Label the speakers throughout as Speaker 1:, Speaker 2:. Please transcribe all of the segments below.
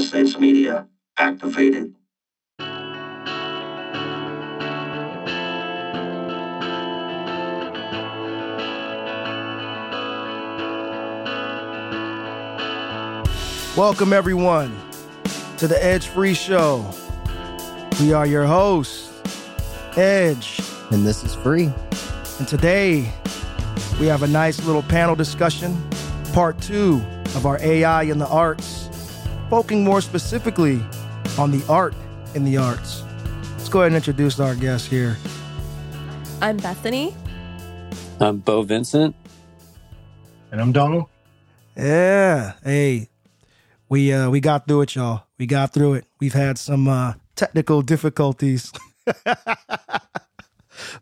Speaker 1: States Media activated.
Speaker 2: Welcome, everyone, to the Edge Free Show. We are your hosts, Edge.
Speaker 3: And this is free.
Speaker 2: And today, we have a nice little panel discussion, part two of our AI in the arts, focusing more specifically on the art in the arts. Let's go ahead and introduce our guest here.
Speaker 4: I'm Bethany.
Speaker 5: I'm Beau Vincent.
Speaker 6: And I'm Donald.
Speaker 2: Yeah. Hey, we uh we got through it, y'all. We got through it. We've had some uh technical difficulties.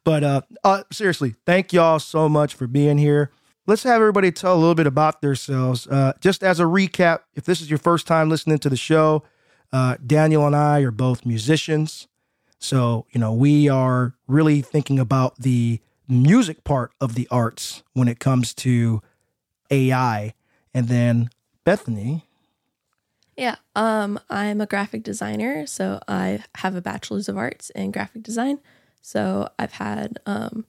Speaker 2: but uh, uh seriously, thank y'all so much for being here. Let's have everybody tell a little bit about themselves. Uh just as a recap, if this is your first time listening to the show, uh Daniel and I are both musicians. So, you know, we are really thinking about the music part of the arts when it comes to AI. And then Bethany,
Speaker 4: Yeah, um, I'm a graphic designer, so I have a bachelor's of arts in graphic design. So I've had um,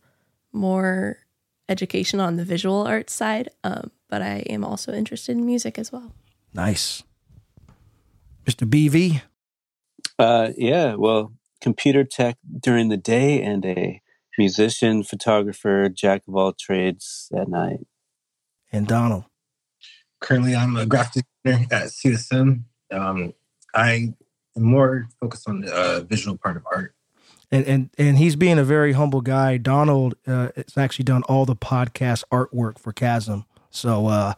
Speaker 4: more education on the visual arts side, um, but I am also interested in music as well.
Speaker 2: nice. Mr. BV,
Speaker 5: Uh, yeah, well, computer tech during the day and a musician, photographer, jack of all trades at night.
Speaker 2: and Donald.
Speaker 6: Currently, I'm a graphic designer at CSM. Um, I am more focused on the uh, visual part of art.
Speaker 2: And and and he's being a very humble guy. Donald uh, has actually done all the podcast artwork for Chasm, so uh,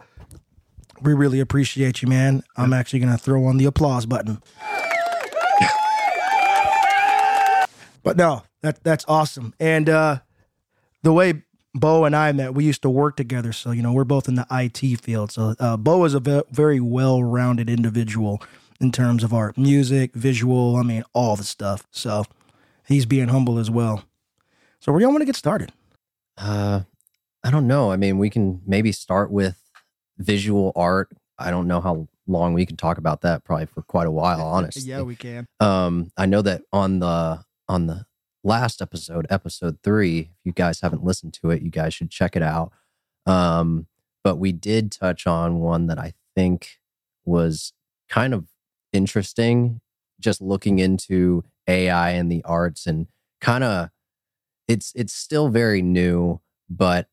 Speaker 2: we really appreciate you, man. I'm actually gonna throw on the applause button. but no, that that's awesome. And uh, the way Beau and I met, we used to work together, so you know we're both in the IT field. So uh, Beau is a ve- very well-rounded individual in terms of art, music, visual. I mean, all the stuff. So he's being humble as well. So where y'all want to get started?
Speaker 3: Uh, I don't know. I mean, we can maybe start with visual art. I don't know how long we can talk about that. Probably for quite a while, honestly.
Speaker 2: yeah, we can.
Speaker 3: Um, I know that on the on the last episode, episode three, if you guys haven't listened to it, you guys should check it out. Um, but we did touch on one that I think was kind of interesting, just looking into AI and the arts and kind of it's it's still very new, but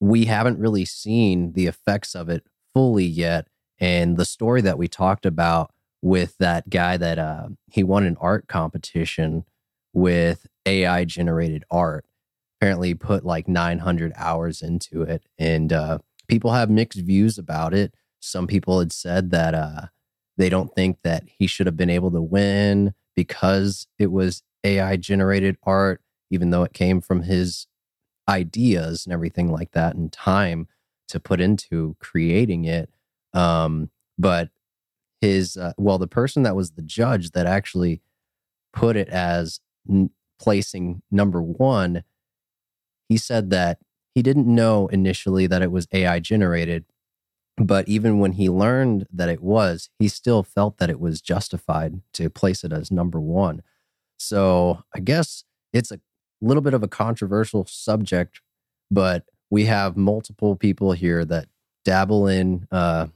Speaker 3: we haven't really seen the effects of it fully yet. And the story that we talked about with that guy that uh, he won an art competition with AI generated art. Apparently, put like 900 hours into it, and uh, people have mixed views about it. Some people had said that uh, they don't think that he should have been able to win because it was AI generated art, even though it came from his ideas and everything like that and time to put into creating it. Um, but his, uh, well, the person that was the judge that actually put it as n- placing number one, he said that he didn't know initially that it was AI generated. But even when he learned that it was, he still felt that it was justified to place it as number one. So I guess it's a little bit of a controversial subject, but we have multiple people here that dabble in uh,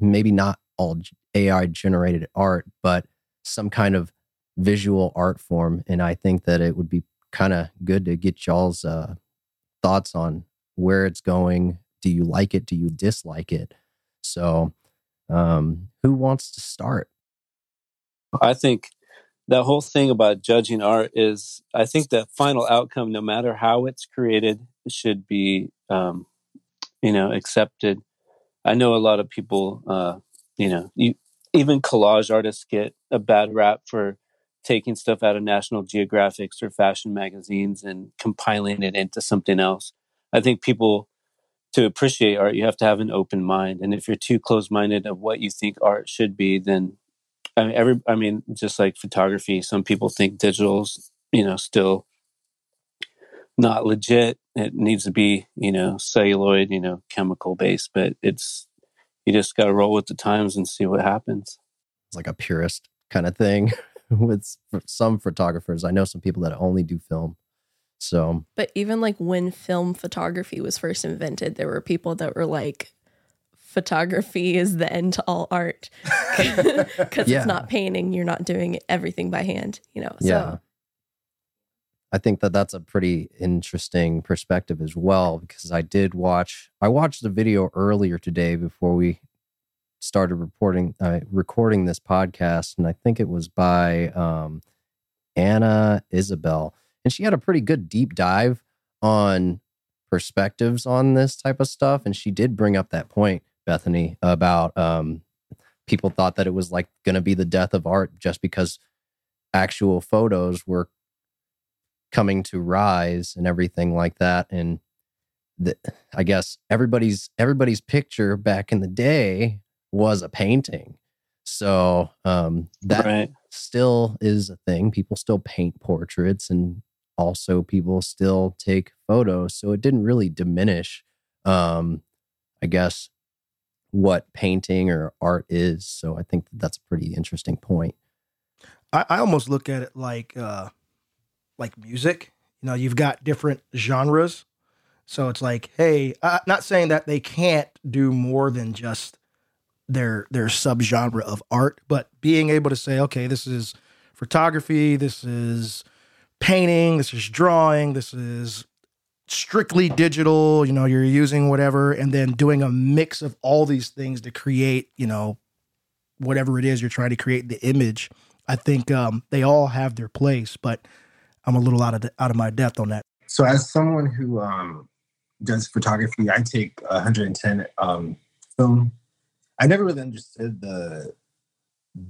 Speaker 3: maybe not all AI generated art, but some kind of visual art form. And I think that it would be kind of good to get y'all's uh, thoughts on where it's going. Do you like it? Do you dislike it? So, um, who wants to start?
Speaker 5: I think the whole thing about judging art is I think the final outcome, no matter how it's created, should be, um, you know, accepted. I know a lot of people, uh, you know, you, even collage artists get a bad rap for taking stuff out of National Geographics or fashion magazines and compiling it into something else. I think people, to appreciate art, you have to have an open mind. And if you're too close minded of what you think art should be, then I mean, every, I mean, just like photography, some people think digital's, you know, still not legit. It needs to be, you know, celluloid, you know, chemical based, but it's, you just got to roll with the times and see what happens.
Speaker 3: It's like a purist kind of thing with some photographers. I know some people that only do film. So,
Speaker 4: But even like when film photography was first invented, there were people that were like, photography is the end to all art because
Speaker 3: Yeah.
Speaker 4: it's not painting. You're not doing everything by hand, you know? So,
Speaker 3: yeah. I think that that's a pretty interesting perspective as well because I did watch I watched the video earlier today before we started reporting uh, recording this podcast and I think it was by um, Anna Isabel and she had a pretty good deep dive on perspectives on this type of stuff and she did bring up that point Bethany about um, people thought that it was like going to be the death of art just because actual photos were coming to rise and everything like that and the, i guess everybody's everybody's picture back in the day was a painting so um that
Speaker 5: right.
Speaker 3: still is a thing people still paint portraits and also people still take photos so it didn't really diminish um i guess what painting or art is so i think that that's a pretty interesting point
Speaker 2: I, I almost look at it like uh like music. You know, you've got different genres. So it's like, hey, uh, not saying that they can't do more than just their their subgenre of art, but being able to say, okay, this is photography, this is painting, this is drawing, this is strictly digital, you know, you're using whatever and then doing a mix of all these things to create, you know, whatever it is you're trying to create the image. I think um, they all have their place, but I'm a little out of out of my depth on that.
Speaker 6: So, as someone who um, does photography, I take 110 um, film. I never really understood the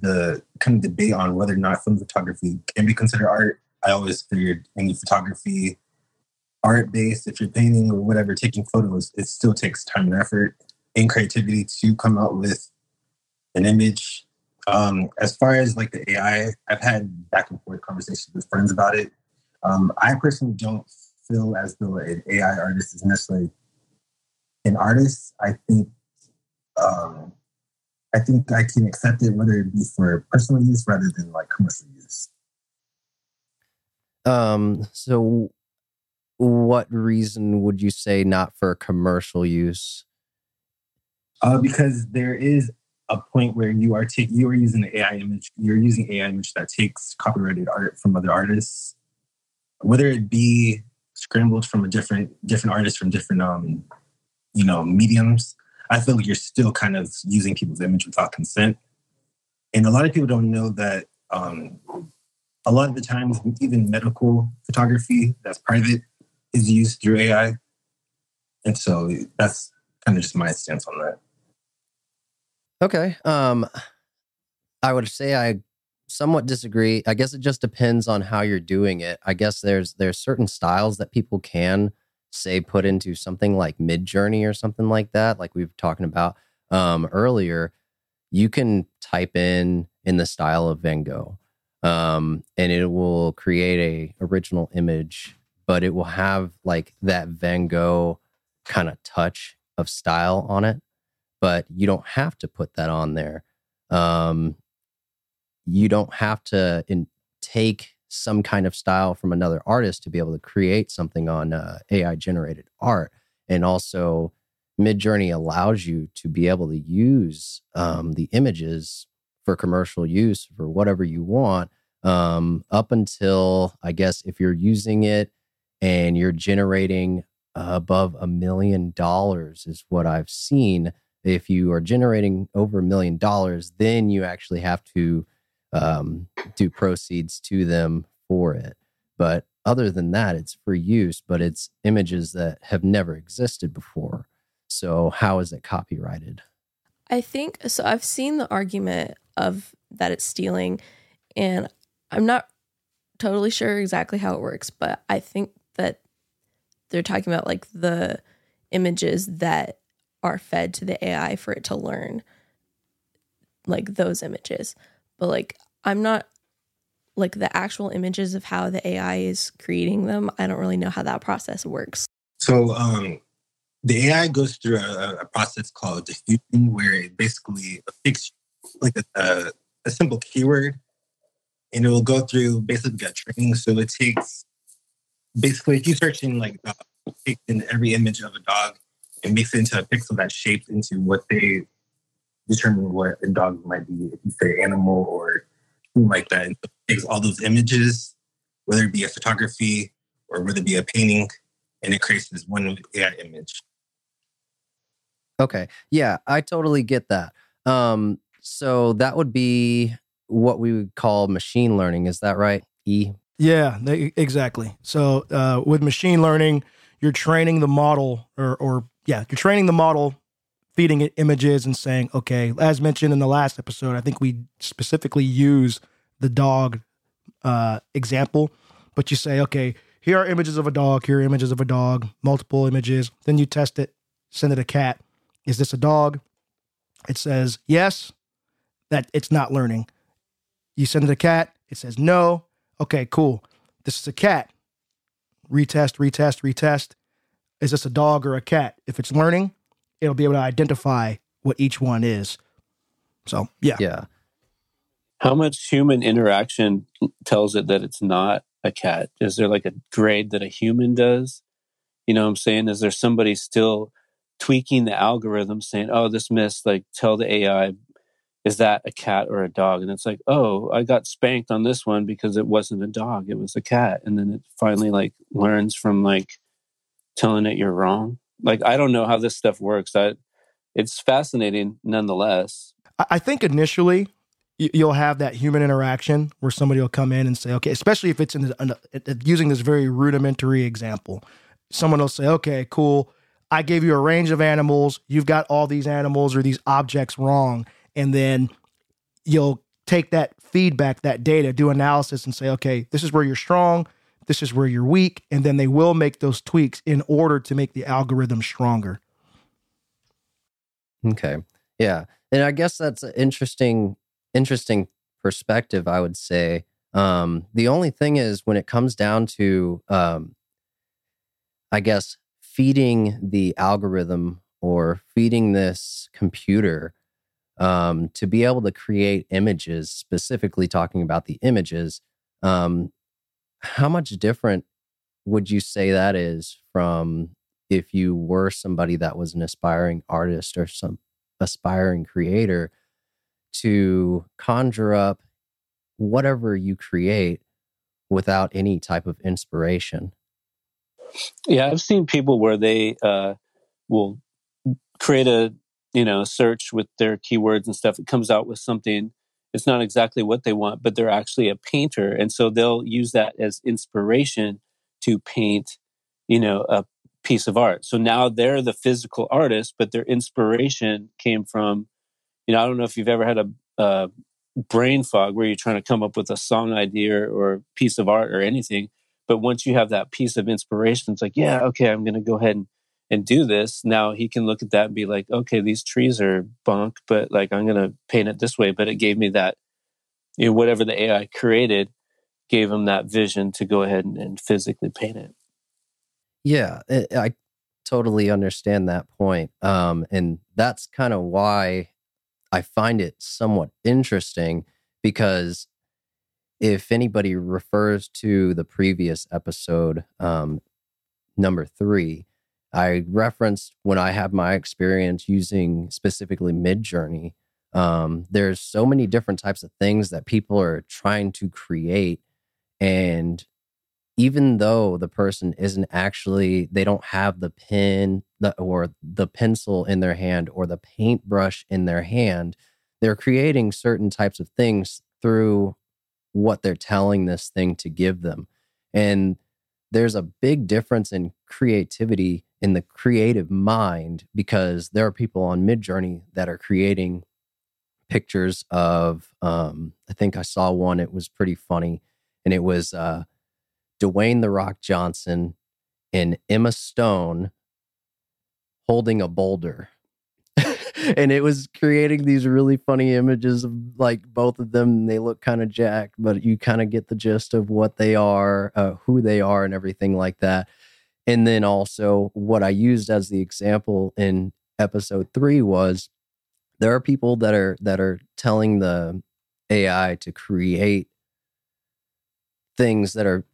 Speaker 6: the kind of debate on whether or not film photography can be considered art. I always figured any photography, art based, if you're painting or whatever, taking photos, it still takes time and effort and creativity to come out with an image. Um, as far as like the AI, I've had back and forth conversations with friends about it. Um, I personally don't feel as though an AI artist is necessarily an artist. I think um, I think I can accept it whether it be for personal use rather than like commercial use.
Speaker 3: Um, so what reason would you say not for commercial use?
Speaker 6: Uh, because there is a point where you are taking you are using the AI image, you're using AI image that takes copyrighted art from other artists, whether it be scrambled from a different different artists from different um you know mediums. I feel like you're still kind of using people's image without consent, and a lot of people don't know that. Um, a lot of the times, even medical photography that's private is used through AI, and so that's kind of just my stance on that.
Speaker 3: Okay. Um, I would say I somewhat disagree. I guess it just depends on how you're doing it. I guess there's there's certain styles that people can say put into something like Midjourney or something like that, like we were talking about um, earlier. You can type in in the style of Van Gogh, um, and it will create a original image, but it will have like that Van Gogh kind of touch of style on it but you don't have to put that on there. Um, you don't have to in, take some kind of style from another artist to be able to create something on uh, AI generated art. And also, Midjourney allows you to be able to use um, the images for commercial use for whatever you want. Um, up until I guess if you're using it and you're generating above a million dollars, is what I've seen if you are generating over a million dollars, then you actually have to um, do proceeds to them for it. But other than that, it's free use, but it's images that have never existed before. So, how is it copyrighted?
Speaker 4: I think so. I've seen the argument of that it's stealing, and I'm not totally sure exactly how it works, but I think that they're talking about like the images that are fed to the AI for it to learn like those images. But like I'm not like the actual images of how the AI is creating them. I don't really know how that process works.
Speaker 6: So um, the AI goes through a, a process called diffusion, where it basically picks like a, a, a simple keyword, and it will go through basically a training. So it takes basically if you search in like uh, in every image of a dog, it makes it into a pixel that's shaped into what they determine what a dog might be. If you say animal or something like that, and so takes all those images, whether it be a photography or whether it be a painting, and it creates this one AI image.
Speaker 3: Okay. Yeah, I totally get that. Um, so that would be what we would call machine learning. Is that right? E.
Speaker 2: Yeah, they, exactly. So uh, with machine learning, you're training the model, or, or yeah, you're training the model, feeding it images and saying, okay, as mentioned in the last episode, I think we specifically use the dog uh, example, but you say, okay, here are images of a dog, here are images of a dog, multiple images. Then you test it, send it a cat. Is this a dog? It says yes, that it's not learning. You send it a cat, it says no. Okay, cool. This is a cat. Retest, retest, retest. Is this a dog or a cat? If it's learning, it'll be able to identify what each one is. So, yeah.
Speaker 3: Yeah.
Speaker 5: How much human interaction tells it that it's not a cat? Is there like a grade that a human does? You know what I'm saying? Is there somebody still tweaking the algorithm saying, oh, this missed, like tell the AI, is that a cat or a dog? And it's like, oh, I got spanked on this one because it wasn't a dog, it was a cat. And then it finally like learns from like telling it you're wrong. Like, I don't know how this stuff works. I, it's fascinating nonetheless.
Speaker 2: I think initially you'll have that human interaction where somebody will come in and say, okay, especially if it's in in using this very rudimentary example. Someone will say, okay, cool. I gave you a range of animals. You've got all these animals or these objects wrong. And then you'll take that feedback, that data, do analysis and say, okay, this is where you're strong. This is where you're weak. And then they will make those tweaks in order to make the algorithm stronger.
Speaker 3: Okay. Yeah. And I guess that's an interesting, interesting perspective, I would say. Um, the only thing is when it comes down to, um, I guess, feeding the algorithm or feeding this computer um, to be able to create images, specifically talking about the images, um, how much different would you say that is from if you were somebody that was an aspiring artist or some aspiring creator to conjure up whatever you create without any type of inspiration?
Speaker 5: Yeah, I've seen people where they uh, will create a you know search with their keywords and stuff. It comes out with something. It's not exactly what they want, but they're actually a painter, and so they'll use that as inspiration to paint, you know, a piece of art. So now they're the physical artist, but their inspiration came from, you know, I don't know if you've ever had a, brain fog where you're trying to come up with a song idea or piece of art or anything but once you have that piece of inspiration, it's like, yeah, okay, I'm going to go ahead and, and do this. Now he can look at that and be like, okay, these trees are bunk, but like I'm going to paint it this way. But it gave me that, you know, whatever the AI created gave him that vision to go ahead and, and physically paint it.
Speaker 3: Yeah, I, I totally understand that point. Um, and that's kind of why I find it somewhat interesting because if anybody refers to the previous episode, um, number three, I referenced when I have my experience using specifically Midjourney. Um, there's so many different types of things that people are trying to create, and even though the person isn't actually, they don't have the pen the, or the pencil in their hand or the paintbrush in their hand, they're creating certain types of things through what they're telling this thing to give them. And there's a big difference in creativity in the creative mind because there are people on Midjourney that are creating pictures of. Um, I think I saw one. It was pretty funny, and it was uh, Dwayne the Rock Johnson and Emma Stone holding a boulder and it was creating these really funny images of like both of them. They look kind of jacked, but you kind of get the gist of what they are, uh, who they are, and everything like that. And then also, what I used as the example in episode three was there are people that are that are telling the AI to create things that are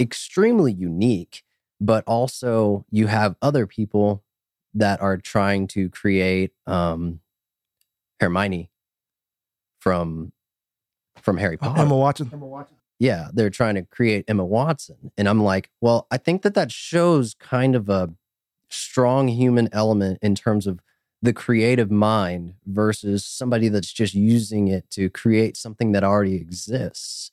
Speaker 3: extremely unique, but also you have other people that are trying to create um, Hermione from from Harry Potter.
Speaker 2: Emma Watson.
Speaker 3: Yeah, they're trying to create Emma Watson, and I'm like, well, I think that that shows kind of a strong human element in terms of the creative mind versus somebody that's just using it to create something that already exists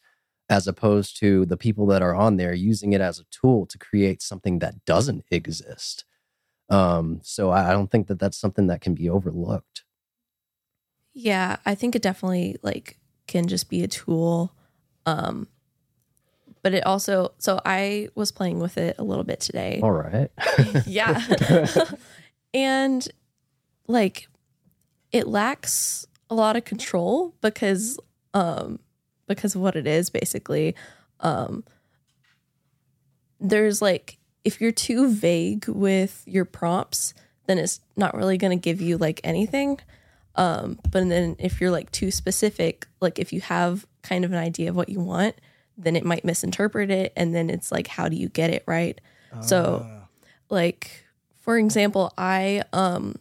Speaker 3: as opposed to the people that are on there using it as a tool to create something that doesn't exist um so i don't think that that's something that can be overlooked
Speaker 4: Yeah, I think it definitely like can just be a tool. Um but it also so I was playing with it a little bit today.
Speaker 3: all right
Speaker 4: yeah. and like it lacks a lot of control because um because of what it is basically. Um there's like if you're too vague with your prompts, then it's not really going to give you like anything. Um but then if you're like too specific, like if you have kind of an idea of what you want, then it might misinterpret it and then it's like how do you get it right? So
Speaker 2: Ah.
Speaker 4: like for example i um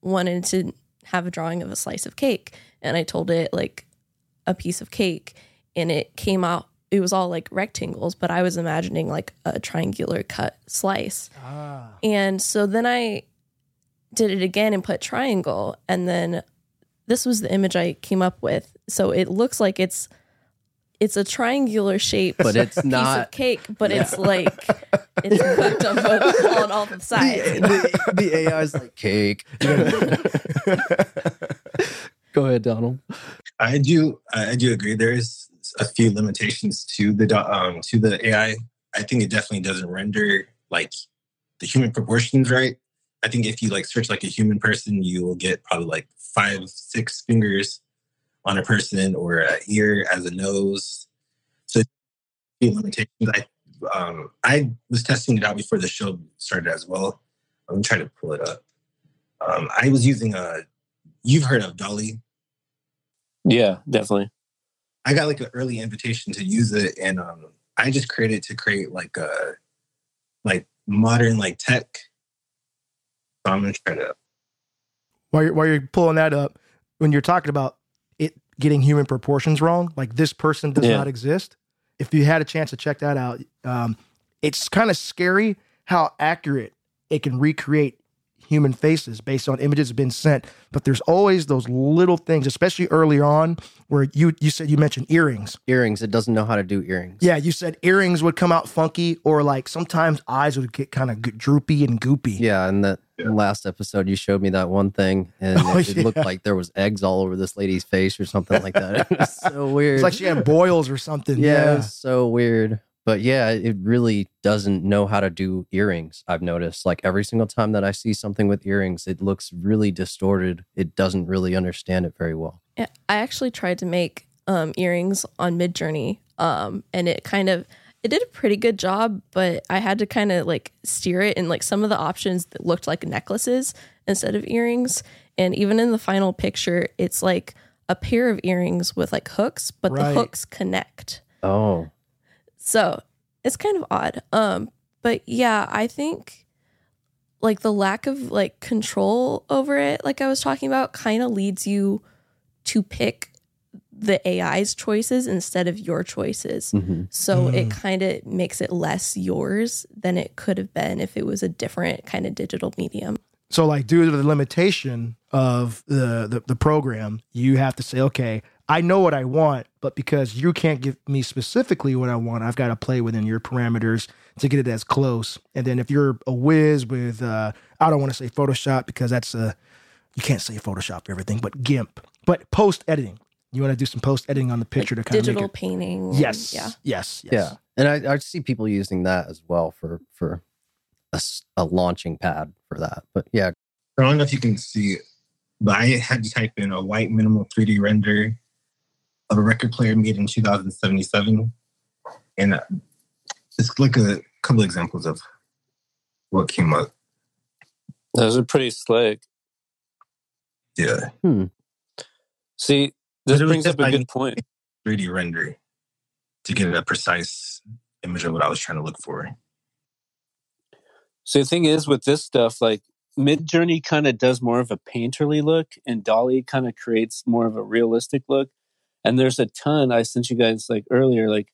Speaker 4: wanted to have a drawing of a slice of cake and i told it like a piece of cake and it came out it was all like rectangles but i was imagining like a triangular cut slice
Speaker 2: Ah.
Speaker 4: and so then i did it again and put triangle and then this was the image i came up with so it looks like it's it's a triangular shape
Speaker 3: but it's
Speaker 4: piece
Speaker 3: not
Speaker 4: of cake but it's like it's cooked on both on all the sides
Speaker 3: the, the, the ai is like cake go ahead donald
Speaker 6: I do. I do agree. There is a few limitations to the um, to the AI. I think it definitely doesn't render like the human proportions right. I think if you like search like a human person, you will get probably like five, six fingers on a person or an ear as a nose. So limitations. I um, I was testing it out before the show started as well. I'm trying to pull it up. Um, I was using a. You've heard of DALL-E?
Speaker 5: Yeah, definitely.
Speaker 6: I got like an early invitation to use it, and um, I just created to create like a like modern like tech. So I'm gonna try to.
Speaker 2: while you're, while you're pulling that up, when you're talking about it getting human proportions wrong, like this person does
Speaker 5: Yeah.
Speaker 2: not exist. If you had a chance to check that out, um, it's kind of scary how accurate it can recreate human faces based on images that have been sent. But there's always those little things, especially early on, where you you said you mentioned earrings.
Speaker 3: earrings it doesn't know how to do earrings
Speaker 2: Yeah, you said earrings would come out funky, or like sometimes eyes would get kind of droopy and goopy.
Speaker 3: Yeah, and that
Speaker 6: Yeah.
Speaker 3: last episode you showed me that one thing, and
Speaker 2: Oh,
Speaker 3: it, it looked like there was eggs all over this lady's face or something like that. It was so weird.
Speaker 2: It's like she had boils or something.
Speaker 3: yeah,
Speaker 2: Yeah.
Speaker 3: it was so weird. But yeah, it really doesn't know how to do earrings. I've noticed. Like every single time that I see something with earrings, it looks really distorted. It doesn't really understand it very well.
Speaker 4: Yeah, I actually tried to make um, earrings on Midjourney, um, and it kind of it did a pretty good job, but I had to kind of like steer it, and like some of the options that looked like necklaces instead of earrings, and even in the final picture, it's like a pair of earrings with like hooks, but
Speaker 2: Right.
Speaker 4: the hooks connect.
Speaker 3: Oh,
Speaker 4: So it's kind of odd. Um, but yeah, I think like the lack of like control over it, like I was talking about, kind of leads you to pick the AI's choices instead of your choices.
Speaker 3: mhm.
Speaker 4: So it
Speaker 2: Mm.
Speaker 4: kind of makes it less yours than it could have been if it was a different kind of digital medium.
Speaker 2: So, like, due to the limitation of the, the the program, you have to say, okay, I know what I want, but because you can't give me specifically what I want, I've got to play within your parameters to get it as close. And then if you're a whiz with, uh, I don't want to say Photoshop because that's a you can't say Photoshop for everything, but GIMP, but post editing. You want to do some post editing on the picture
Speaker 4: Like
Speaker 2: to kind of
Speaker 4: digital
Speaker 2: make it.
Speaker 4: painting. and-
Speaker 2: Yes.
Speaker 4: Yeah.
Speaker 2: Yes. Yes.
Speaker 3: yeah. And I, I see people using that as well for for a, s- a launching pad for that. But yeah,
Speaker 6: I don't know if you can see, but I had to type in a white minimal 3D render of a record player made in 2077, and uh, just like a couple examples of what came up.
Speaker 5: Those are pretty slick.
Speaker 6: Yeah,
Speaker 5: See, this
Speaker 6: But it was
Speaker 5: brings up a good point.
Speaker 6: 3D render to get a precise image of what I was trying to look for.
Speaker 5: So the thing is with this stuff, like Midjourney kind of does more of a painterly look, and DALL-E kind of creates more of a realistic look. And there's a ton I sent you guys like earlier. Like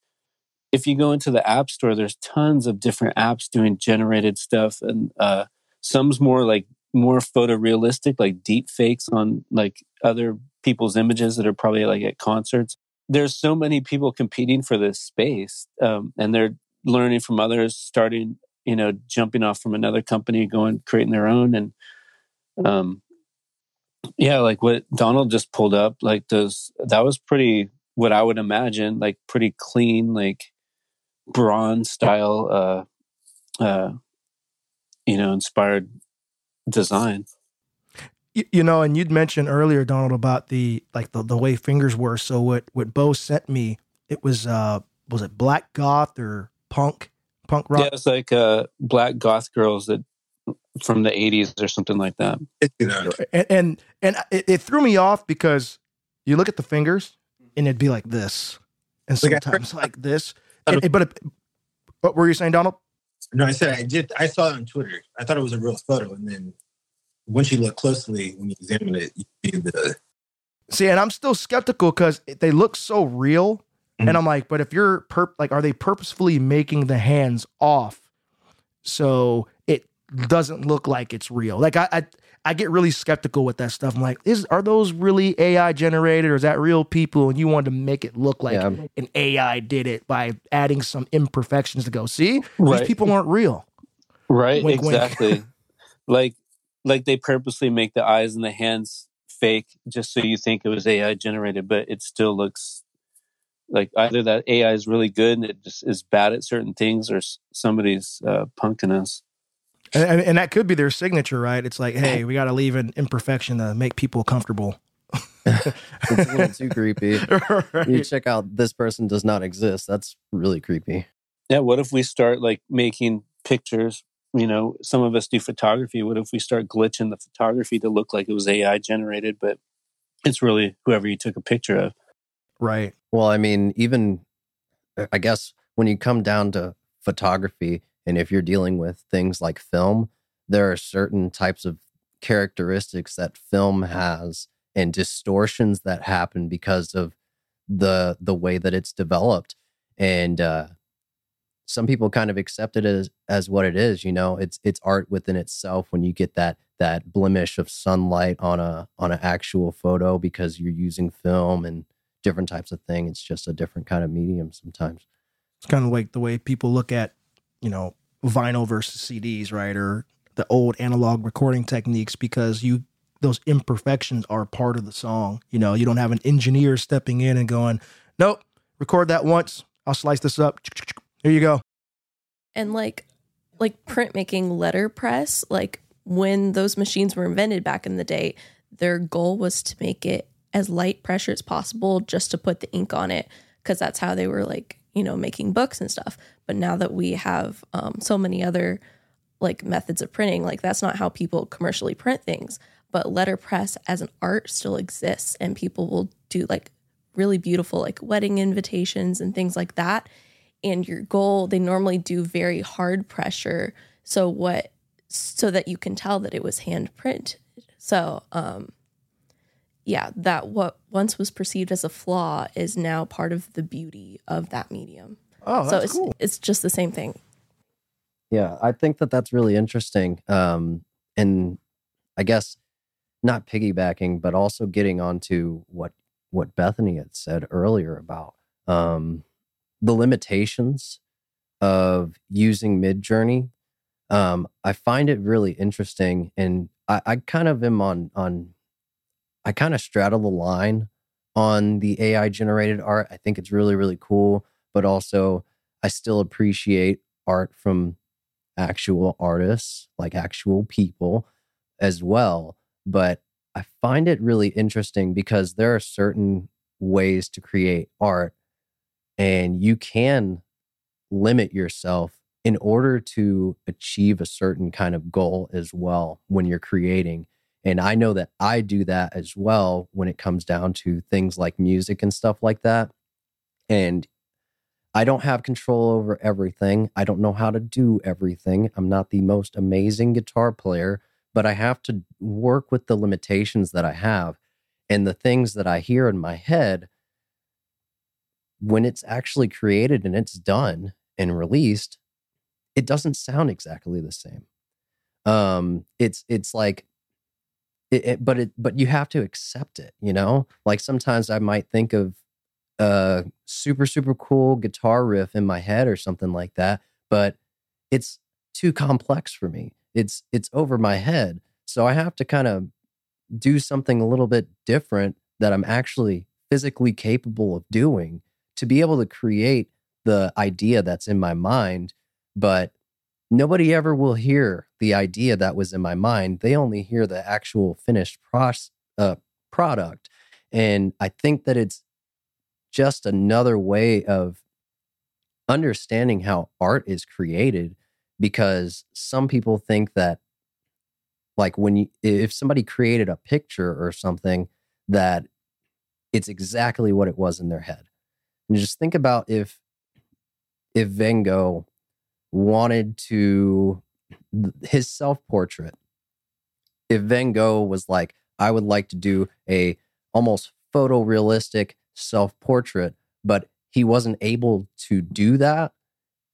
Speaker 5: if you go into the app store, there's tons of different apps doing generated stuff, and uh, some's more like more photorealistic, like deep fakes on like other people's images that are probably like at concerts. There's so many people competing for this space, um, and they're learning from others, starting you know jumping off from another company going creating their own and um yeah like what donald just pulled up like those that was pretty what i would imagine like pretty clean like bronze style uh uh you know inspired design
Speaker 2: you, you know, and you'd mentioned earlier, Donald, about the like the, the way fingers were. So what what Beau sent me, it was uh was it black goth or punk punk rock?
Speaker 5: yeah it's like uh black goth girls that from the 80s or something like that
Speaker 6: It, you know,
Speaker 2: And and, and it, it threw me off because you look at the fingers and it'd be like this, and sometimes like this. And- and- but it, what were you saying, Donald?
Speaker 6: no, I said I did. I saw it on Twitter. I thought it was a real photo, and then once you look closely, when you examine it, you see the
Speaker 2: See, and I'm still skeptical because they look so real,
Speaker 6: Mhm.
Speaker 2: and I'm like, but if you're perp, like, are they purposefully making the hands off so it doesn't look like it's real? Like, I, I, I get really skeptical with that stuff. I'm like, is are those really AI generated, or is that real people? And you want to make it look like
Speaker 3: Yeah.
Speaker 2: an AI did it by adding some imperfections to go. See,
Speaker 5: Right.
Speaker 2: these people aren't real.
Speaker 5: right
Speaker 2: Wink, wink.
Speaker 5: exactly like like they purposely make the eyes and the hands fake just so you think it was ai generated but it still looks like either that ai is really good and it just is bad at certain things or somebody's uh, punking us
Speaker 2: And, and, and that could be their signature, right? It's like, hey, we got to leave an imperfection to make people comfortable.
Speaker 3: It's a little too creepy. You check out this person does not exist. That's really creepy.
Speaker 5: yeah what if we start like making pictures you know some of us do photography what if we start glitching the photography to look like it was ai generated but it's really whoever you took a picture of
Speaker 2: Right.
Speaker 3: Well, I mean, even I guess when you come down to photography, and if you're dealing with things like film, there are certain types of characteristics that film has and distortions that happen because of the the way that it's developed. And uh, some people kind of accept it as as what it is. You know, it's it's art within itself when you get that that blemish of sunlight on a on an actual photo because you're using film and different types of thing. It's just a different kind of medium sometimes.
Speaker 2: It's kind of like the way people look at, you know, vinyl versus CDs, right? Or the old analog recording techniques because you those imperfections are part of the song. You know, you don't have an engineer stepping in and going, "Nope, record that once. I'll slice this up. Here you go."
Speaker 4: and like like printmaking letterpress like when those machines were invented back in the day their goal was to make it as light pressure as possible just to put the ink on it because that's how they were like you know making books and stuff. But now that we have um, so many other like methods of printing like that's not how people commercially print things. But letterpress as an art still exists and people will do like really beautiful like wedding invitations and things like that. And your goal they normally do very hard pressure so what so that you can tell that it was hand printed. So um yeah that what once was perceived as a flaw is now part of the beauty of that medium
Speaker 2: Oh,
Speaker 4: so
Speaker 2: that's
Speaker 4: it's
Speaker 2: cool.
Speaker 4: it's just the same thing
Speaker 3: Yeah, I think that that's really interesting. Um, and I guess not piggybacking, but also getting onto what what Bethany had said earlier about um, the limitations of using Midjourney. Um, I find it really interesting, and I, I kind of am on on. I kind of straddle the line on the AI generated art. I think it's really really cool, but also I still appreciate art from actual artists, like actual people as well. But I find it really interesting because there are certain ways to create art and you can limit yourself in order to achieve a certain kind of goal as well when you're creating. And I know that I do that as well when it comes down to things like music and stuff like that. And I don't have control over everything. I don't know how to do everything. I'm not the most amazing guitar player, but I have to work with the limitations that I have and the things that I hear in my head when it's actually created and it's done and released it doesn't sound exactly the same um it's it's like it, it, but it but you have to accept it you know? Like sometimes i might think of a super super cool guitar riff in my head or something like that but it's too complex for me. It's it's over my head so i have to kind of do something a little bit different that i'm actually physically capable of doing to be able to create the idea that's in my mind, but nobody ever will hear the idea that was in my mind. They only hear the actual finished pros- uh, product. And I think that it's just another way of understanding how art is created because some people think that like when you if somebody created a picture or something that it's exactly what it was in their head and just think about if if Van Gogh wanted to his self portrait. If Van Gogh was like, I would like to do a almost photorealistic self portrait, but he wasn't able to do that,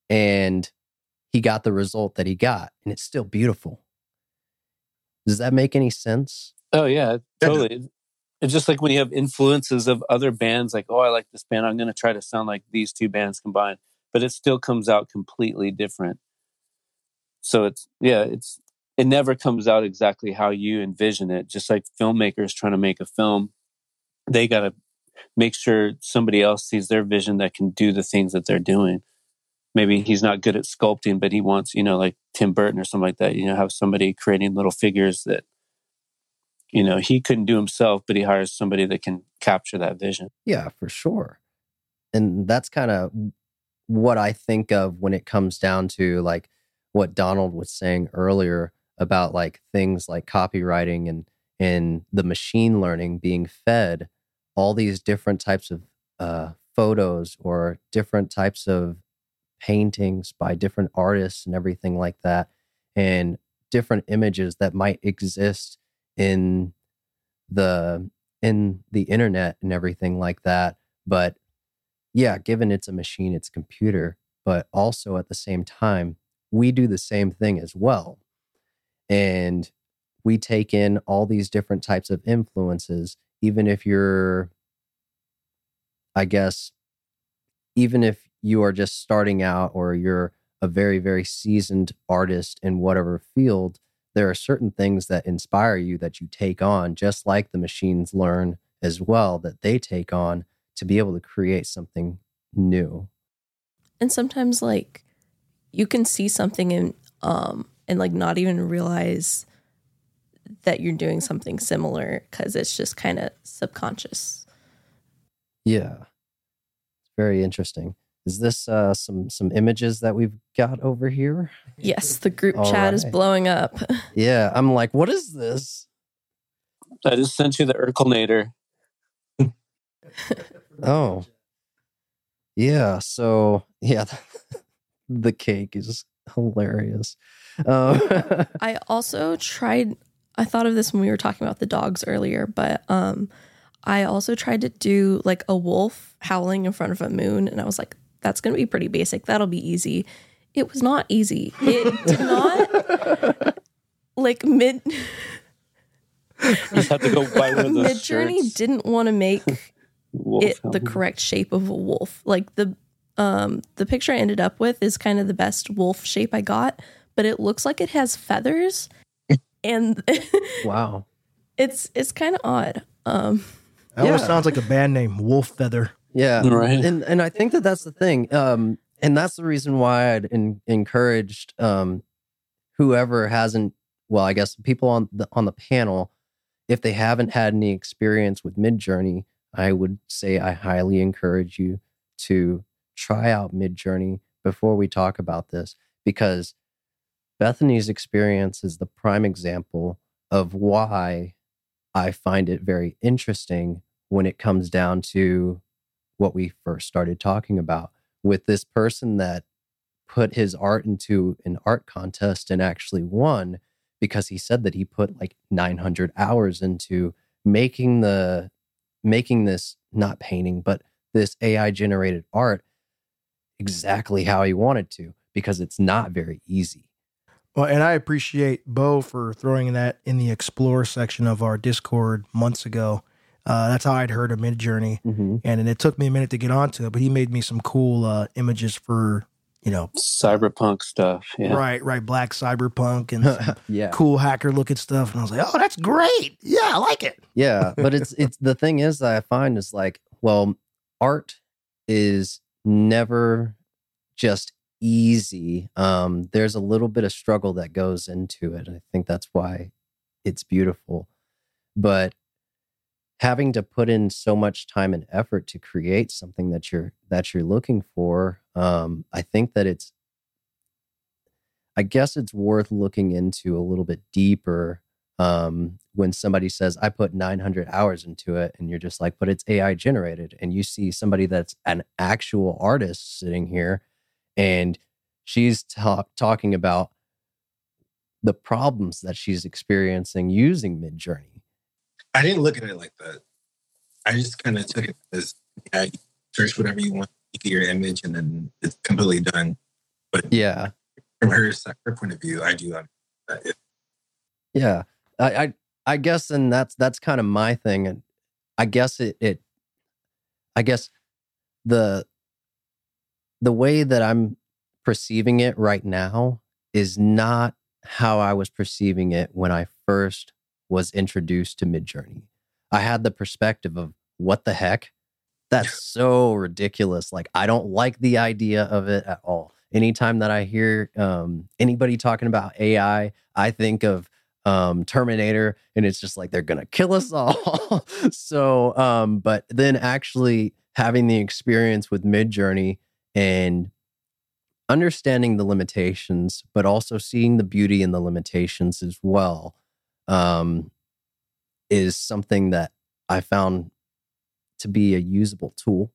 Speaker 3: and he got the result that he got, and it's still beautiful. Does that make any sense?
Speaker 5: Oh yeah, totally. It's just like when you have influences of other bands, like, oh, I like this band. I'm going to try to sound like these two bands combined, but it still comes out completely different. So it's, yeah, it's, it never comes out exactly how you envision it. Just like filmmakers trying to make a film, they got to make sure somebody else sees their vision that can do the things that they're doing. Maybe he's not good at sculpting, but he wants, you know, like Tim Burton or something like that, you know, have somebody creating little figures that you know he couldn't do himself but he hires somebody that can capture that vision
Speaker 3: yeah for sure and that's kind of what i think of when it comes down to like what donald was saying earlier about like things like copyrighting and and the machine learning being fed all these different types of uh, photos or different types of paintings by different artists and everything like that and different images that might exist in the in the internet and everything like that but yeah given it's a machine it's a computer but also at the same time we do the same thing as well. And we take in all these different types of influences even if you're i guess even if you are just starting out or you're a very very seasoned artist in whatever field there are certain things that inspire you that you take on, just like the machines learn as well, that they take on to be able to create something new.
Speaker 4: And sometimes, like, you can see something and um and like not even realize that you're doing something similar because it's just kind of subconscious.
Speaker 3: Yeah. Very interesting. Is this uh, some some images that we've got over here?
Speaker 4: Yes, the group All chat right. is blowing up.
Speaker 3: Yeah, I'm like, what is this?
Speaker 5: I just sent you the Urkelnator.
Speaker 3: oh, yeah. So yeah, the cake is hilarious. Um,
Speaker 4: I also tried. I thought of this when we were talking about the dogs earlier, but um, I also tried to do like a wolf howling in front of a moon, and I was like, that's going to be pretty basic. That'll be easy. It was not easy. It did not like mid.
Speaker 5: just have to go buy one of those.
Speaker 4: Midjourney didn't want to make it the correct shape of a wolf. Like the um the picture I ended up with is kind of the best wolf shape I got, but it looks like it has feathers, and
Speaker 3: wow,
Speaker 4: it's it's kind of odd. Um,
Speaker 2: that almost sounds like a band name, Wolf Feather.
Speaker 3: Yeah, right. And and I think that that's the thing. Um, and that's the reason why I'd in, encouraged um, whoever hasn't. Well, I guess people on the on the panel, if they haven't had any experience with Midjourney, I would say I highly encourage you to try out Midjourney before we talk about this because Bethany's experience is the prime example of why I find it very interesting when it comes down to what we first started talking about with this person that put his art into an art contest and actually won because he said that he put like 900 hours into making the making this not painting but this AI generated art exactly how he wanted to because it's not very easy.
Speaker 2: Well, and I appreciate Beau for throwing that in the explore section of our Discord months ago. Uh, that's how I'd heard of Midjourney,
Speaker 3: Mm-hmm.
Speaker 2: and, and it took me a minute to get onto it, but he made me some cool uh, images for you know,
Speaker 5: Cyberpunk stuff. Yeah.
Speaker 2: right, right, black cyberpunk and
Speaker 3: yeah.
Speaker 2: cool hacker looking stuff, and I was like, oh, that's great. Yeah, I like it.
Speaker 3: yeah but it's it's the thing is that i find is like well art is never just easy um there's a little bit of struggle that goes into it i think that's why it's beautiful but having to put in so much time and effort to create something that you're that you're looking for um i think that it's i guess it's worth looking into a little bit deeper um, when somebody says i put 900 hours into it and you're just like but it's ai generated and you see somebody that's an actual artist sitting here and she's ta- talking about the problems that she's experiencing using midjourney
Speaker 6: I didn't look at it like that. I just kind of took it as yeah, search whatever you want, you get your image, and then it's completely done. But
Speaker 3: yeah
Speaker 6: from her her point of view, I do understand that.
Speaker 3: Yeah, I, I, I guess, and that's that's kind of my thing, and I guess it, it, I guess the the way that I'm perceiving it right now is not how I was perceiving it when I first was introduced to Midjourney. I had the perspective of what the heck, that's so ridiculous. Like I don't like the idea of it at all. Anytime that I hear um, anybody talking about AI, I think of um Terminator and it's just like they're gonna kill us all. so um but then actually having the experience with Midjourney and understanding the limitations, but also seeing the beauty in the limitations as well, um, is something that I found to be a usable tool,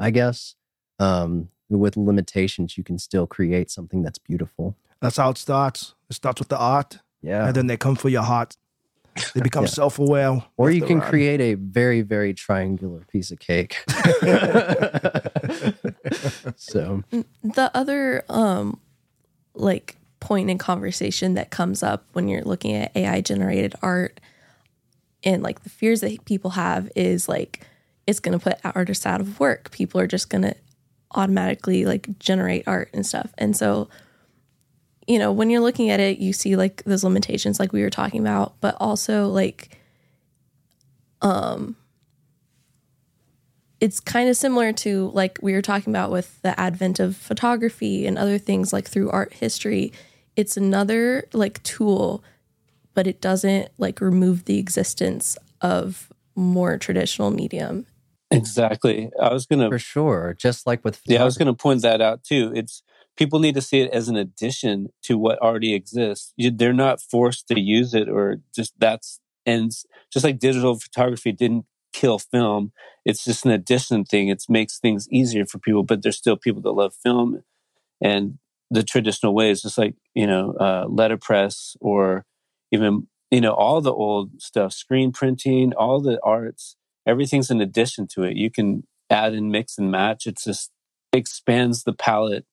Speaker 3: I guess. Um, with limitations, you can still create something that's beautiful.
Speaker 2: That's how it starts. It starts with the art,
Speaker 3: Yeah.
Speaker 2: and then they come for your heart. They become
Speaker 3: Yeah.
Speaker 2: self-aware.
Speaker 3: or you can
Speaker 2: rhyme.
Speaker 3: create a very, very triangular piece of cake. so,
Speaker 4: the other um like point in conversation that comes up when you're looking at AI generated art and like the fears that people have is like it's going to put artists out of work. People are just going to automatically like generate art and stuff. And so you know, when you're looking at it, you see like those limitations like we were talking about, but also like um it's kind of similar to like we were talking about with the advent of photography and other things like through art history it's another like tool but it doesn't like remove the existence of more traditional medium
Speaker 5: Exactly. I was gonna
Speaker 3: for sure, just like with
Speaker 5: Yeah, I was going to point that out too. It's people need to see it as an addition to what already exists. You, they're not forced to use it or just that's And Just like digital photography didn't kill film, it's just an addition thing. It makes things easier for people, but there's still people that love film and the traditional ways, just like you know, uh, letterpress or even you know all the old stuff, screen printing, all the arts. Everything's an addition to it. You can add and mix and match. It's just expands the palette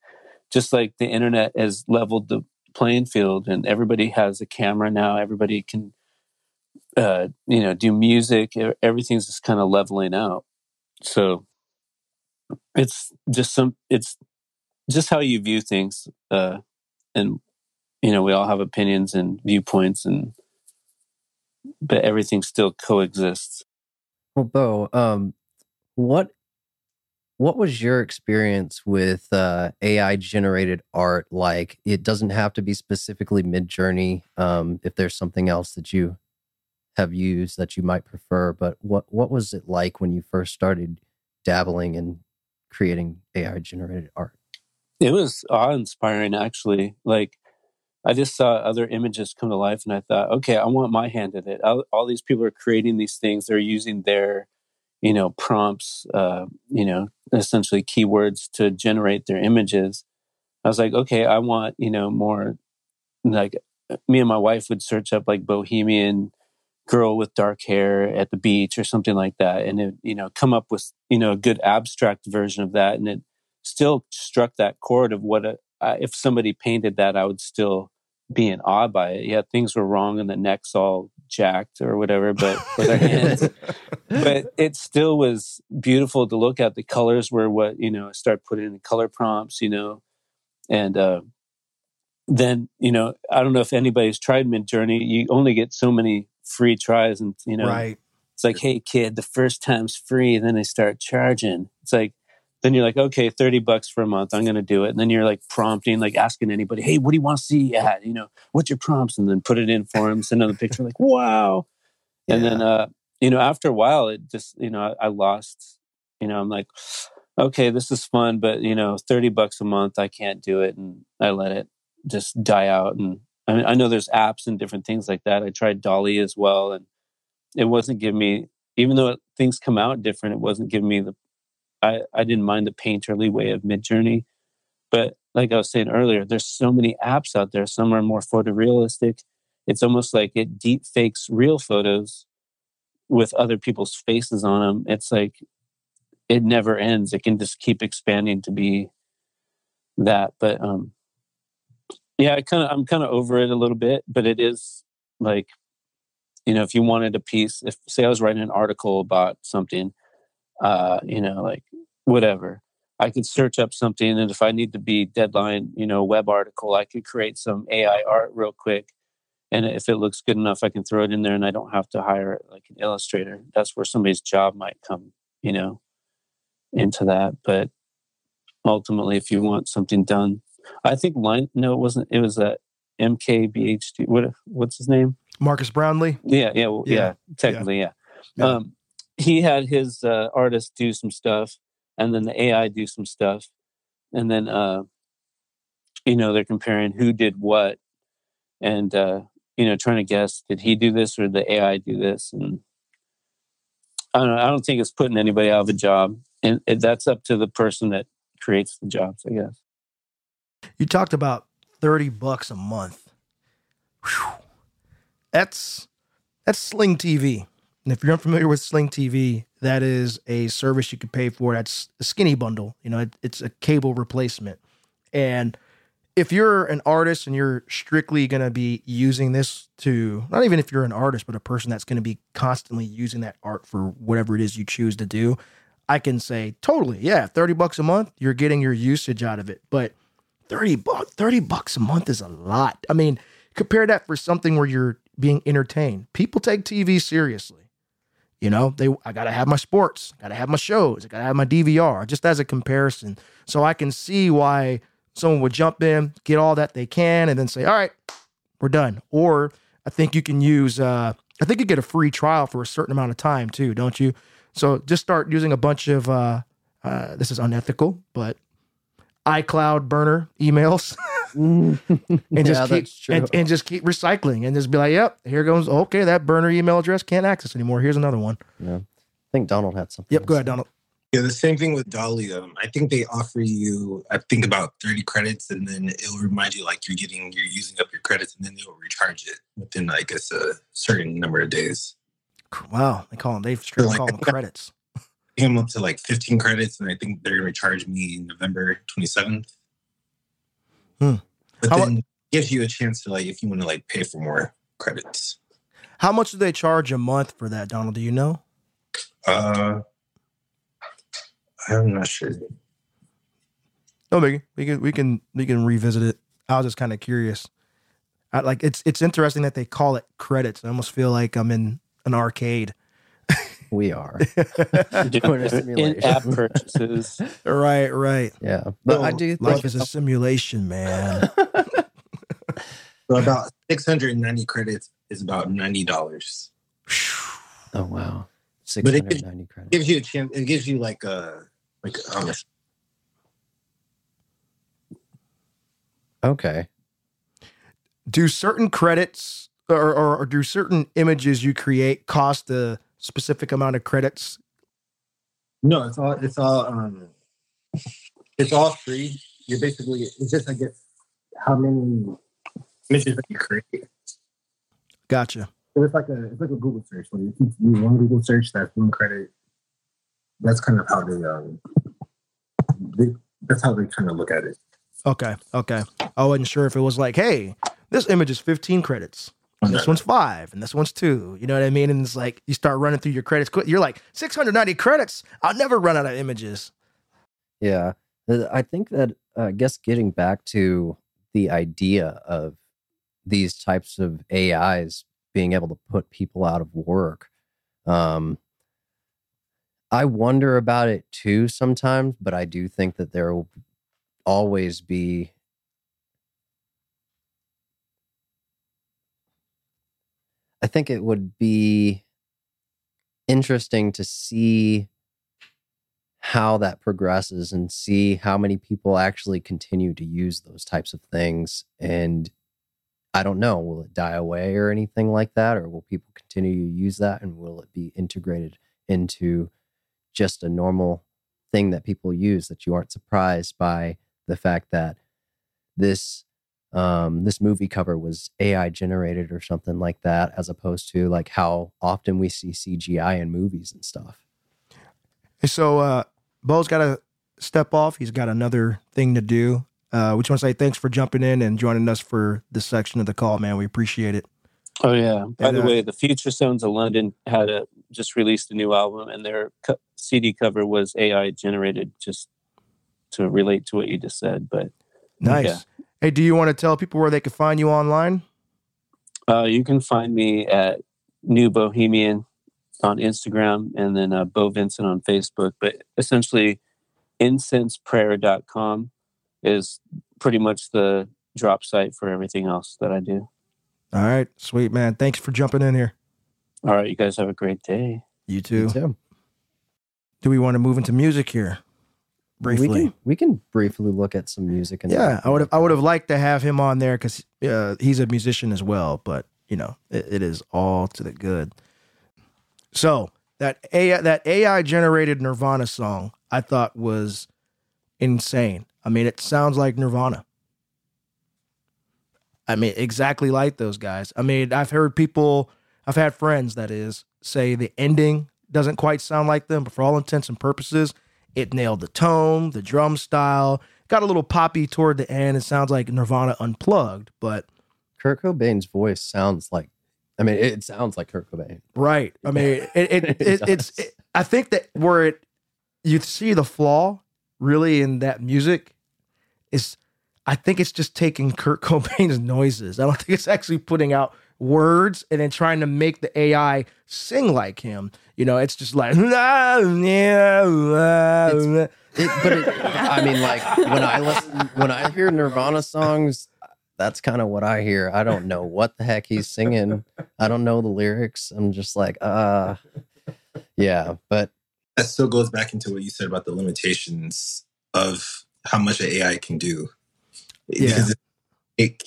Speaker 5: just like the internet has leveled the playing field and everybody has a camera now everybody can uh you know do music everything's just kind of leveling out so it's just some it's just how you view things uh and you know we all have opinions and viewpoints and but everything still coexists
Speaker 3: Well, Beau, um, what what was your experience with uh, AI generated art like? It doesn't have to be specifically Midjourney. Um, if there's something else that you have used that you might prefer, but what what was it like when you first started dabbling in creating AI generated art?
Speaker 5: It was awe inspiring, actually. Like, I just saw other images come to life, and I thought, okay, I want my hand in it. All, all these people are creating these things; they're using their, you know, prompts, uh, you know, essentially keywords to generate their images. I was like, okay, I want, you know, more. Like, me and my wife would search up like bohemian girl with dark hair at the beach or something like that, and it, you know, come up with, you know, a good abstract version of that, and it still struck that chord of what a, uh, if somebody painted that, I would still be in awe by it. Yeah, things were wrong and the neck's all jacked or whatever, but hands, but it still was beautiful to look at. The colors were what you know. I start putting in the color prompts, you know, and uh, then you know, I don't know if anybody's tried Midjourney. You only get so many free tries, and you know,
Speaker 2: right.
Speaker 5: It's like, hey kid, the first time's free, then they start charging. It's like then you're like, okay, 30 bucks for a month. I'm going to do it. And then you're like prompting, like asking anybody, hey, what do you want to see at? You know, what's your prompts? And then put it in for them, send them the picture, like, wow. Yeah. And then, uh, you know, after a while, it just, you know, I, I lost, you know, I'm like, okay, this is fun, but, you know, 30 bucks a month, I can't do it. And I let it just die out. And I mean, I know there's apps and different things like that. I tried DALL-E as well. And it wasn't giving me, even though things come out different, it wasn't giving me the I, I didn't mind the painterly way of Midjourney. But like I was saying earlier, there's so many apps out there. Some are more photorealistic. It's almost like it deep fakes real photos with other people's faces on them. It's like it never ends. It can just keep expanding to be that. But um yeah, I kind of I'm kind of over it a little bit, but it is like you know, if you wanted a piece, if say I was writing an article about something, uh, you know, like whatever. I could search up something, and if I need to be deadline, you know, web article, I could create some AI art real quick. And if it looks good enough, I can throw it in there, and I don't have to hire like an illustrator. That's where somebody's job might come, you know, into that. But ultimately, if you want something done, I think line. No, it wasn't. It was a MKBHD. What what's his name?
Speaker 2: Marques Brownlee.
Speaker 5: Yeah, yeah, well, yeah, yeah. Technically, yeah. yeah. Um, he had his uh, artist do some stuff, and then the AI do some stuff, and then uh, you know they're comparing who did what, and uh, you know trying to guess did he do this or the AI do this, and I don't know. I don't think it's putting anybody out of a job, and that's up to the person that creates the jobs, I guess.
Speaker 2: You talked about thirty bucks a month. Whew. That's that's Sling TV. And if you're unfamiliar with Sling TV, that is a service you can pay for. That's a skinny bundle. You know, it, it's a cable replacement. And if you're an artist and you're strictly going to be using this to, not even if you're an artist, but a person that's going to be constantly using that art for whatever it is you choose to do, I can say totally, yeah, 30 bucks a month, you're getting your usage out of it. But 30 bucks, 30 bucks a month is a lot. I mean, compare that for something where you're being entertained. People take TV seriously. You know, they I gotta have my sports, gotta have my shows, I gotta have my DVR, just as a comparison. So I can see why someone would jump in, get all that they can, and then say, All right, we're done. Or I think you can use uh I think you get a free trial for a certain amount of time too, don't you? So just start using a bunch of uh, uh this is unethical, but iCloud burner emails. and just
Speaker 3: yeah,
Speaker 2: keep and, and, just keep recycling and just be like, yep, here goes. Okay, that burner email address can't access anymore. Here's another one.
Speaker 3: Yeah, I think Donald had something.
Speaker 2: Yep, go ahead, Donald.
Speaker 6: Yeah, the same thing with DALL-E. Um, I think they offer you, I think about 30 credits, and then it'll remind you like you're getting, you're using up your credits, and then they'll recharge it within, I guess, a certain number of days.
Speaker 2: Wow, they call them, they've straight like, call them credits.
Speaker 6: Came up to like 15 credits, and I think they're going to charge me November 27th.
Speaker 2: Hmm.
Speaker 6: But How then it gives you a chance to like if you want to like pay for more credits.
Speaker 2: How much do they charge a month for that, Donald? Do you know?
Speaker 6: Uh I'm not sure.
Speaker 2: No, biggie. We can we can we can revisit it. I was just kind of curious. I, like it's it's interesting that they call it credits. I almost feel like I'm in an arcade.
Speaker 3: We are
Speaker 5: doing a simulation. In-app purchases.
Speaker 2: right, right.
Speaker 3: Yeah, but I do.
Speaker 2: Life is a simulation, man.
Speaker 6: so about 690 credits is about ninety dollars.
Speaker 3: Oh wow, six hundred ninety credits
Speaker 6: gives you a chance. It gives you like a like um,
Speaker 3: Okay.
Speaker 2: Do certain credits or, or, or do certain images you create cost a specific amount of credits?
Speaker 6: No, it's all it's all um it's all free. You're basically it's just I guess how many images that you create.
Speaker 2: Gotcha.
Speaker 6: So it's like a it's like a Google search. When you you one Google search, that's one credit. That's kind of how they um they, that's how they kind of look at it.
Speaker 2: Okay. Okay. I wasn't sure if it was like, hey, this image is 15 credits. And this one's five, and this one's two. You know what I mean? And it's like you start running through your credits. You're like 690 credits. I'll never run out of images.
Speaker 3: Yeah. Uh, I think that, uh, I guess, getting back to the idea of these types of AIs being able to put people out of work, um, I wonder about it too sometimes, but I do think that there will always be I think it would be interesting to see how that progresses and see how many people actually continue to use those types of things. And I don't know, will it die away or anything like that? Or will people continue to use that? And will it be integrated into just a normal thing that people use that you aren't surprised by the fact that this um, this movie cover was AI generated or something like that, as opposed to like how often we see CGI in movies and stuff.
Speaker 2: So, uh, Beau's got to step off. He's got another thing to do. Uh, we just want to say thanks for jumping in and joining us for this section of the call, man. We appreciate it.
Speaker 5: Oh yeah. By
Speaker 2: And,
Speaker 5: the
Speaker 2: uh,
Speaker 5: way, the Future Sounds of London had a just released a new album, and their co- CD cover was AI generated, just to relate to what you just said. But
Speaker 2: Nice.
Speaker 5: Yeah.
Speaker 2: Hey, do you want to tell people where they can find you online?
Speaker 5: uh, you can find me at New Bohemian on Instagram, and then uh, Beau Vincent on Facebook. But essentially, incenseprayer.com is pretty much the drop site for everything else that I do.
Speaker 2: All right, sweet man. Thanks for jumping in here.
Speaker 5: All right, you guys have a great day.
Speaker 2: You too.
Speaker 3: Me too.
Speaker 2: Do we want to move into music here? Briefly.
Speaker 3: We can, we can briefly look at some music. And
Speaker 2: Yeah, I would have. I would have liked to have him on there because uh, he's a musician as well. But you know, it, it is all to the good. So that AI, that AI generated Nirvana song, I thought was insane. I mean, it sounds like Nirvana. I mean, exactly like those guys. I mean, I've heard people, I've had friends that is say the ending doesn't quite sound like them, but for all intents and purposes, it nailed the tone, the drum style, got a little poppy toward the end. It sounds like Nirvana unplugged, but
Speaker 3: Kurt Cobain's voice sounds like, I mean, it sounds like Kurt Cobain.
Speaker 2: right. I mean, it, it, it,
Speaker 3: it
Speaker 2: it's it, I think that where it you see the flaw really in that music is, I think it's just taking Kurt Cobain's noises. I don't think it's actually putting out words and then trying to make the AI sing like him. You know, it's just like.
Speaker 3: It, but it, I mean, like when I listen, when I hear Nirvana songs, that's kind of what I hear. I don't know what the heck he's singing. I don't know the lyrics. I'm just like, uh, yeah. But
Speaker 6: That still goes back into what you said about the limitations of how much an AI can do.
Speaker 2: Yeah.
Speaker 6: Because it take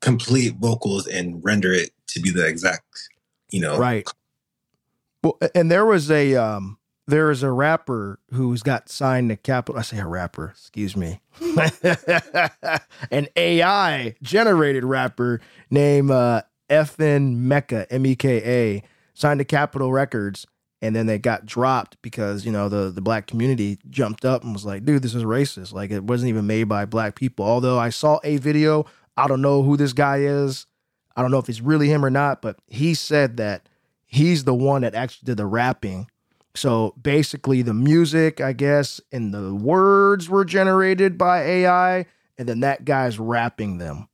Speaker 6: complete vocals and render it to be the exact, you know,
Speaker 2: Right. Well, and there was a um there is a rapper who's got signed to Capitol. I say a rapper, excuse me. An AI generated rapper named uh FN Meka, M E K A, signed to Capitol Records, and then they got dropped because you know the the black community jumped up and was like, "Dude, this is racist." Like it wasn't even made by black people. Although I saw a video, I don't know who this guy is. I don't know if it's really him or not, but he said that he's the one that actually did the rapping. So basically, the music, I guess, and the words were generated by AI, and then that guy's rapping them,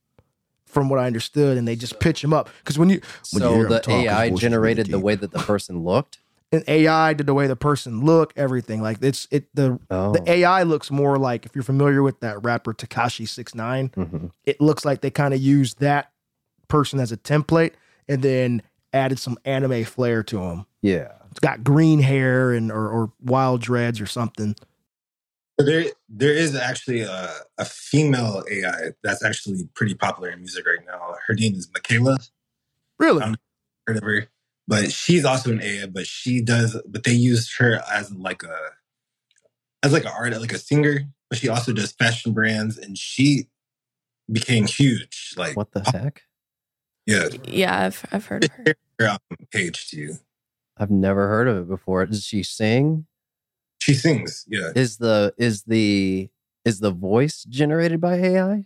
Speaker 2: from what I understood. And they just pitch him up because when you when you
Speaker 3: so
Speaker 2: hear
Speaker 3: the
Speaker 2: talk,
Speaker 3: AI generated the way that the person looked.
Speaker 2: and AI did the way the person looked, everything like it's it the
Speaker 3: Oh,
Speaker 2: the AI looks more like if you're familiar with that rapper Tekashi Six Nine
Speaker 3: mhm.
Speaker 2: it looks like they kind of used that person as a template and then added some anime flair to him.
Speaker 3: yeah.
Speaker 2: It's got green hair and or, or wild dreads or something.
Speaker 6: There, there is actually a, a female AI that's actually pretty popular in music right now. Her name is Miquela.
Speaker 2: Really?
Speaker 6: Um, Heard of her? But she's also an AI, but she does. But they use her as like a, as like an artist, like a singer. But she also does fashion brands, and she became huge. Like
Speaker 3: What the heck?
Speaker 6: Yeah,
Speaker 4: Yeah, I've I've heard of her.
Speaker 6: Her um, page to you.
Speaker 3: I've never heard of it before. Does she sing?
Speaker 6: She sings. Yeah.
Speaker 3: Is the is the is the voice generated by AI?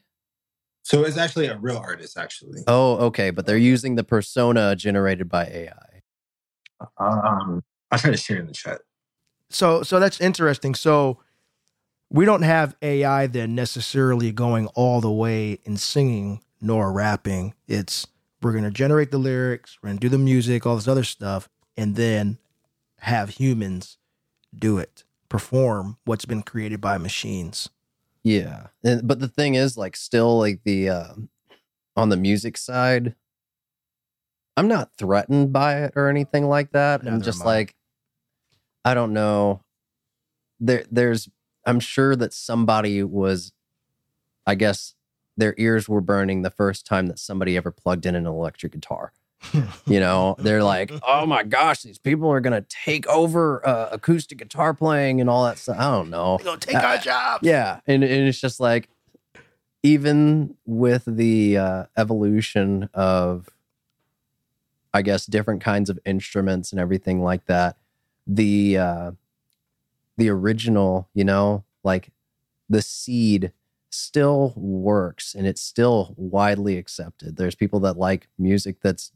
Speaker 6: So it's actually a real artist, actually.
Speaker 3: Oh, okay, but they're using the persona generated by AI.
Speaker 6: Um, I'll try to share in the chat.
Speaker 2: So so that's interesting. So we don't have AI then necessarily going all the way in singing nor rapping. It's we're gonna generate the lyrics, we're gonna do the music, all this other stuff, and then have humans do it, perform what's been created by machines.
Speaker 3: Yeah, and, but the thing is, like, still, like the um on the music side, I'm not threatened by it or anything like that. I'm just
Speaker 2: I.
Speaker 3: like, I don't know. There, there's. I'm sure that somebody was, I guess, their ears were burning the first time that somebody ever plugged in an electric guitar. You know, they're like, oh my gosh, these people are gonna take over uh, acoustic guitar playing and all that stuff. I don't know.
Speaker 2: They're gonna take our jobs.
Speaker 3: Yeah, and, and it's just like even with the uh, evolution of, I guess, different kinds of instruments and everything like that, the uh, the original, you know, like the seed still works and it's still widely accepted. There's people that like music that's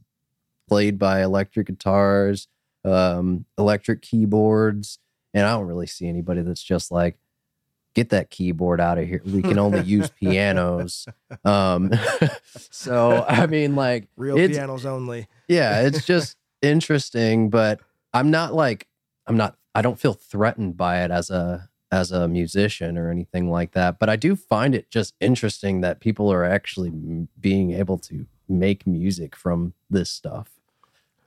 Speaker 3: played by electric guitars, um, electric keyboards, and I don't really see anybody that's just like, get that keyboard out of here. We can only use pianos. Um, so I mean, like,
Speaker 2: Real pianos only.
Speaker 3: yeah, it's just interesting, but I'm not like I'm not I don't feel threatened by it as a as a musician or anything like that, but I do find it just interesting that people are actually being able to make music from this stuff.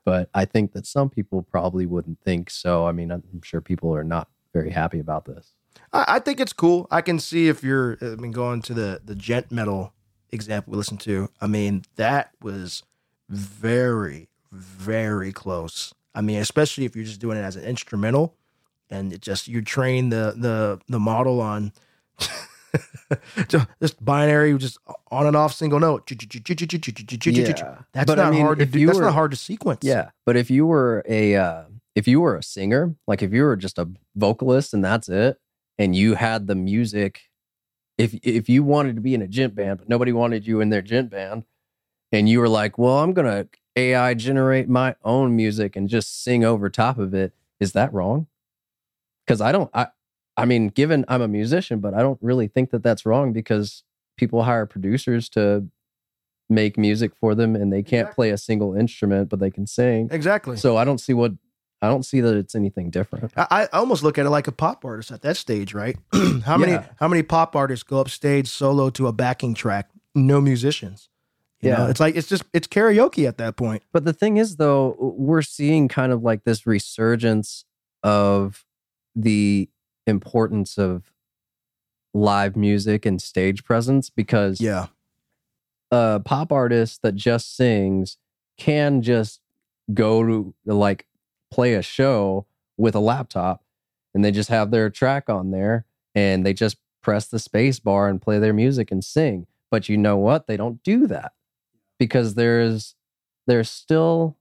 Speaker 3: But I think that some people probably wouldn't think so. I mean, I'm sure people are not very happy about this.
Speaker 2: I, I think it's cool. I can see if you're, I mean, going to the the djent metal example we listened to. I mean, that was very, very close. I mean, especially if you're just doing it as an instrumental, and it just you train the the the model on just binary, just on and off single note.
Speaker 3: Yeah.
Speaker 2: That's
Speaker 3: But I
Speaker 2: not
Speaker 3: mean,
Speaker 2: hard to do. That's not hard to sequence.
Speaker 3: Yeah, but if you were a uh, if you were a singer, like if you were just a vocalist and that's it, and you had the music, if if you wanted to be in a djent band, but nobody wanted you in their djent band, and you were like, "Well, I'm gonna AI generate my own music and just sing over top of it. Is that wrong? Because I don't, I, I mean, given I'm a musician, but I don't really think that that's wrong because people hire producers to make music for them and they can't
Speaker 2: Exactly.
Speaker 3: play a single instrument but they can sing
Speaker 2: exactly.
Speaker 3: so i don't see what i don't see that it's anything different
Speaker 2: I, I almost look at it like a pop artist at that stage, right? how many how many pop artists go up stage solo to a backing track, no musicians? You know,
Speaker 3: Yeah.
Speaker 2: it's like it's just it's karaoke at that point.
Speaker 3: but the thing is though we're seeing kind of like this resurgence of the importance of live music and stage presence because
Speaker 2: Yeah,
Speaker 3: a pop artist that just sings can just go to like play a show with a laptop and they just have their track on there and they just press the space bar and play their music and sing. But you know what? They don't do that because there's there's still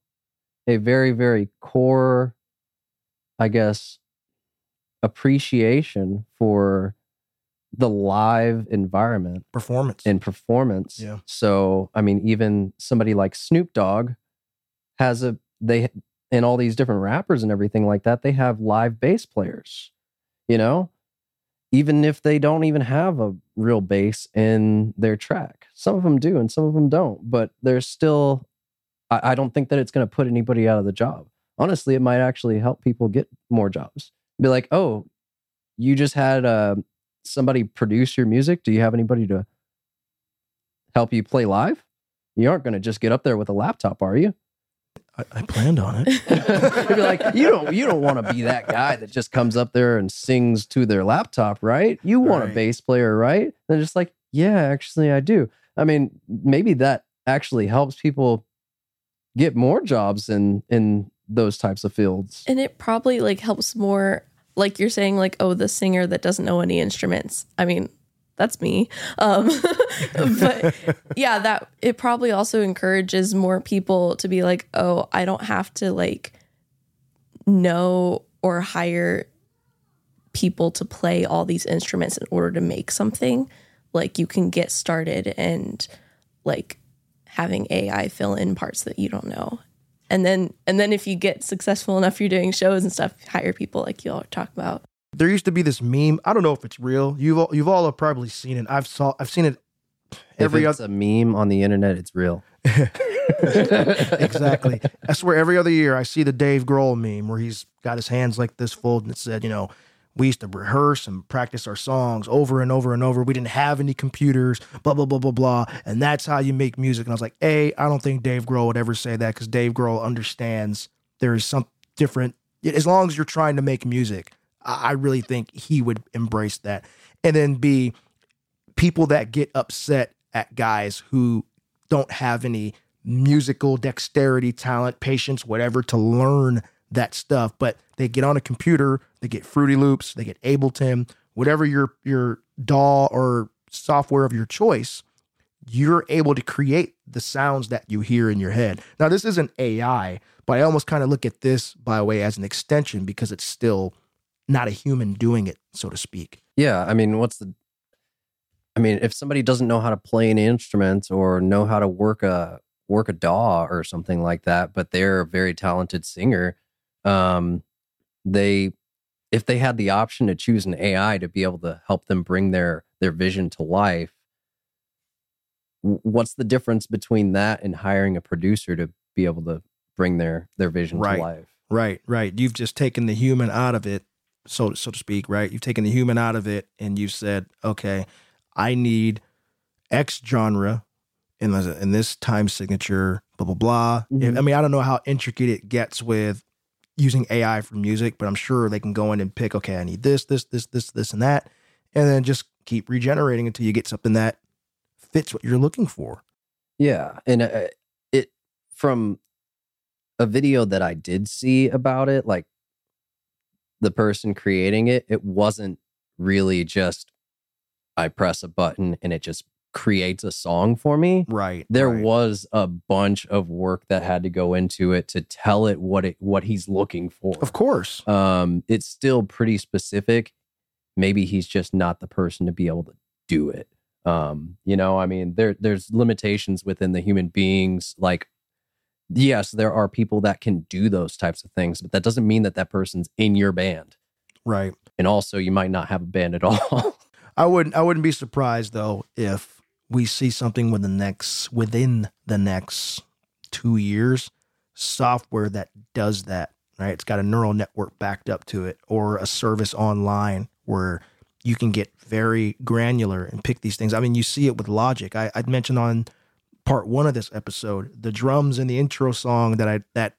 Speaker 3: a very very core i guess appreciation for the live environment
Speaker 2: performance.
Speaker 3: in performance.
Speaker 2: Yeah.
Speaker 3: So, I mean, even somebody like Snoop Dogg has a they and all these different rappers and everything like that. They have live bass players. You know, even if they don't even have a real bass in their track, some of them do and some of them don't. But there's still, I, I don't think that it's going to put anybody out of the job. Honestly, it might actually help people get more jobs. Be like, oh, you just had uh, somebody produce your music. Do you have anybody to help you play live? You aren't going to just get up there with a laptop, are you?
Speaker 2: I, I planned on it.
Speaker 3: You'd be like, you don't you don't want to be that guy that just comes up there and sings to their laptop, right? You want a bass player, right? They're just like, yeah, actually, I do. I mean, maybe that actually helps people get more jobs in in those types of fields.
Speaker 4: And it probably like helps more like you're saying like oh the singer that doesn't know any instruments. I mean, that's me. Um but yeah, that it probably also encourages more people to be like, "Oh, I don't have to like know or hire people to play all these instruments in order to make something. Like you can get started and like having AI fill in parts that you don't know. And then and then if you get successful enough you're doing shows and stuff, hire people like you all talk about.
Speaker 2: there used to be this meme. I don't know if it's real. You've all, you've all have probably seen it. I've saw I've seen it every
Speaker 3: if
Speaker 2: other
Speaker 3: a meme on the internet, it's real.
Speaker 2: exactly. I swear every other year I see the Dave Grohl meme where he's got his hands like this folded and it said, you know, we used to rehearse and practice our songs over and over and over. We didn't have any computers, blah, blah, blah, blah, blah. And that's how you make music. And I was like, A, I don't think Dave Grohl would ever say that because Dave Grohl understands there is some different, as long as you're trying to make music, I I really think he would embrace that. And then B, people that get upset at guys who don't have any musical dexterity, talent, patience, whatever to learn that stuff, but they get on a computer, they get Fruity Loops, they get Ableton, whatever your your DAW or software of your choice, you're able to create the sounds that you hear in your head. Now, this isn't AI, but I almost kind of look at this by the way as an extension because it's still not a human doing it, so to speak.
Speaker 3: Yeah, I mean, what's the? I mean, if somebody doesn't know how to play an instrument or know how to work a work a DAW or something like that, but they're a very talented singer, um, they if they had the option to choose an AI to be able to help them bring their their vision to life, what's the difference between that and hiring a producer to be able to bring their their vision
Speaker 2: Right.
Speaker 3: to life?
Speaker 2: Right, right. You've just taken the human out of it, so so to speak, right? You've taken the human out of it, and you've said, okay, I need X genre in this, in this time signature, blah blah blah.
Speaker 3: Mhm.
Speaker 2: I mean, I don't know how intricate it gets with using AI for music, but I'm sure they can go in and pick, okay, I need this, this, this, this, this, and that, and then just keep regenerating until you get something that fits what you're looking for.
Speaker 3: Yeah, and uh, it from a video that I did see about it, like the person creating it, it wasn't really just I press a button and it just creates a song for me.
Speaker 2: Right.
Speaker 3: There
Speaker 2: right.
Speaker 3: was a bunch of work that had to go into it to tell it what it what he's looking for.
Speaker 2: of course.
Speaker 3: Um, it's still pretty specific. Maybe he's just not the person to be able to do it. Um, you know, I mean, there there's limitations within the human beings. Like, yes, there are people that can do those types of things, but that doesn't mean that that person's in your band.
Speaker 2: Right.
Speaker 3: And also, you might not have a band at all.
Speaker 2: I wouldn't I wouldn't be surprised though if we see something with the next within the next two years, software that does that. Right. It's got a neural network backed up to it or a service online where you can get very granular and pick these things. I mean, you see it with Logic. I, I'd mentioned on part one of this episode, the drums in the intro song that I that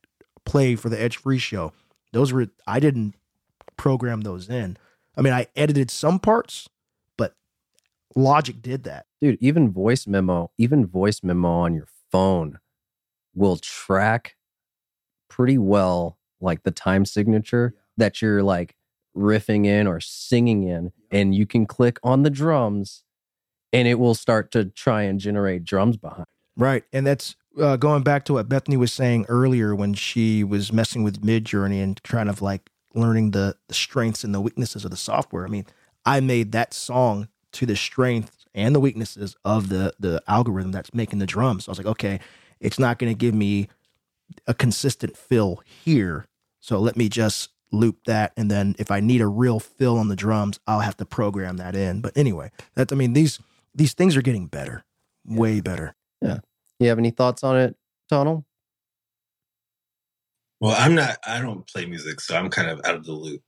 Speaker 2: play for the Edge Free show. Those were I didn't program those in. I mean, I edited some parts, Logic did that.
Speaker 3: Dude, even voice memo, even voice memo on your phone will track pretty well like the time signature that you're like riffing in or singing in and you can click on the drums and it will start to try and generate drums behind.
Speaker 2: Right. And that's uh, going back to what Bethany was saying earlier when she was messing with Midjourney and kind of like learning the, the strengths and the weaknesses of the software. I mean, I made that song to the strengths and the weaknesses of the the algorithm that's making the drums. So I was like, okay, it's not going to give me a consistent fill here. So let me just loop that and then if I need a real fill on the drums, I'll have to program that in. But anyway, that's I mean these these things are getting better. Way better. Yeah.
Speaker 3: You have any thoughts on it, Donald?
Speaker 6: Well, I'm not. I don't play music, so I'm kind of out of the loop.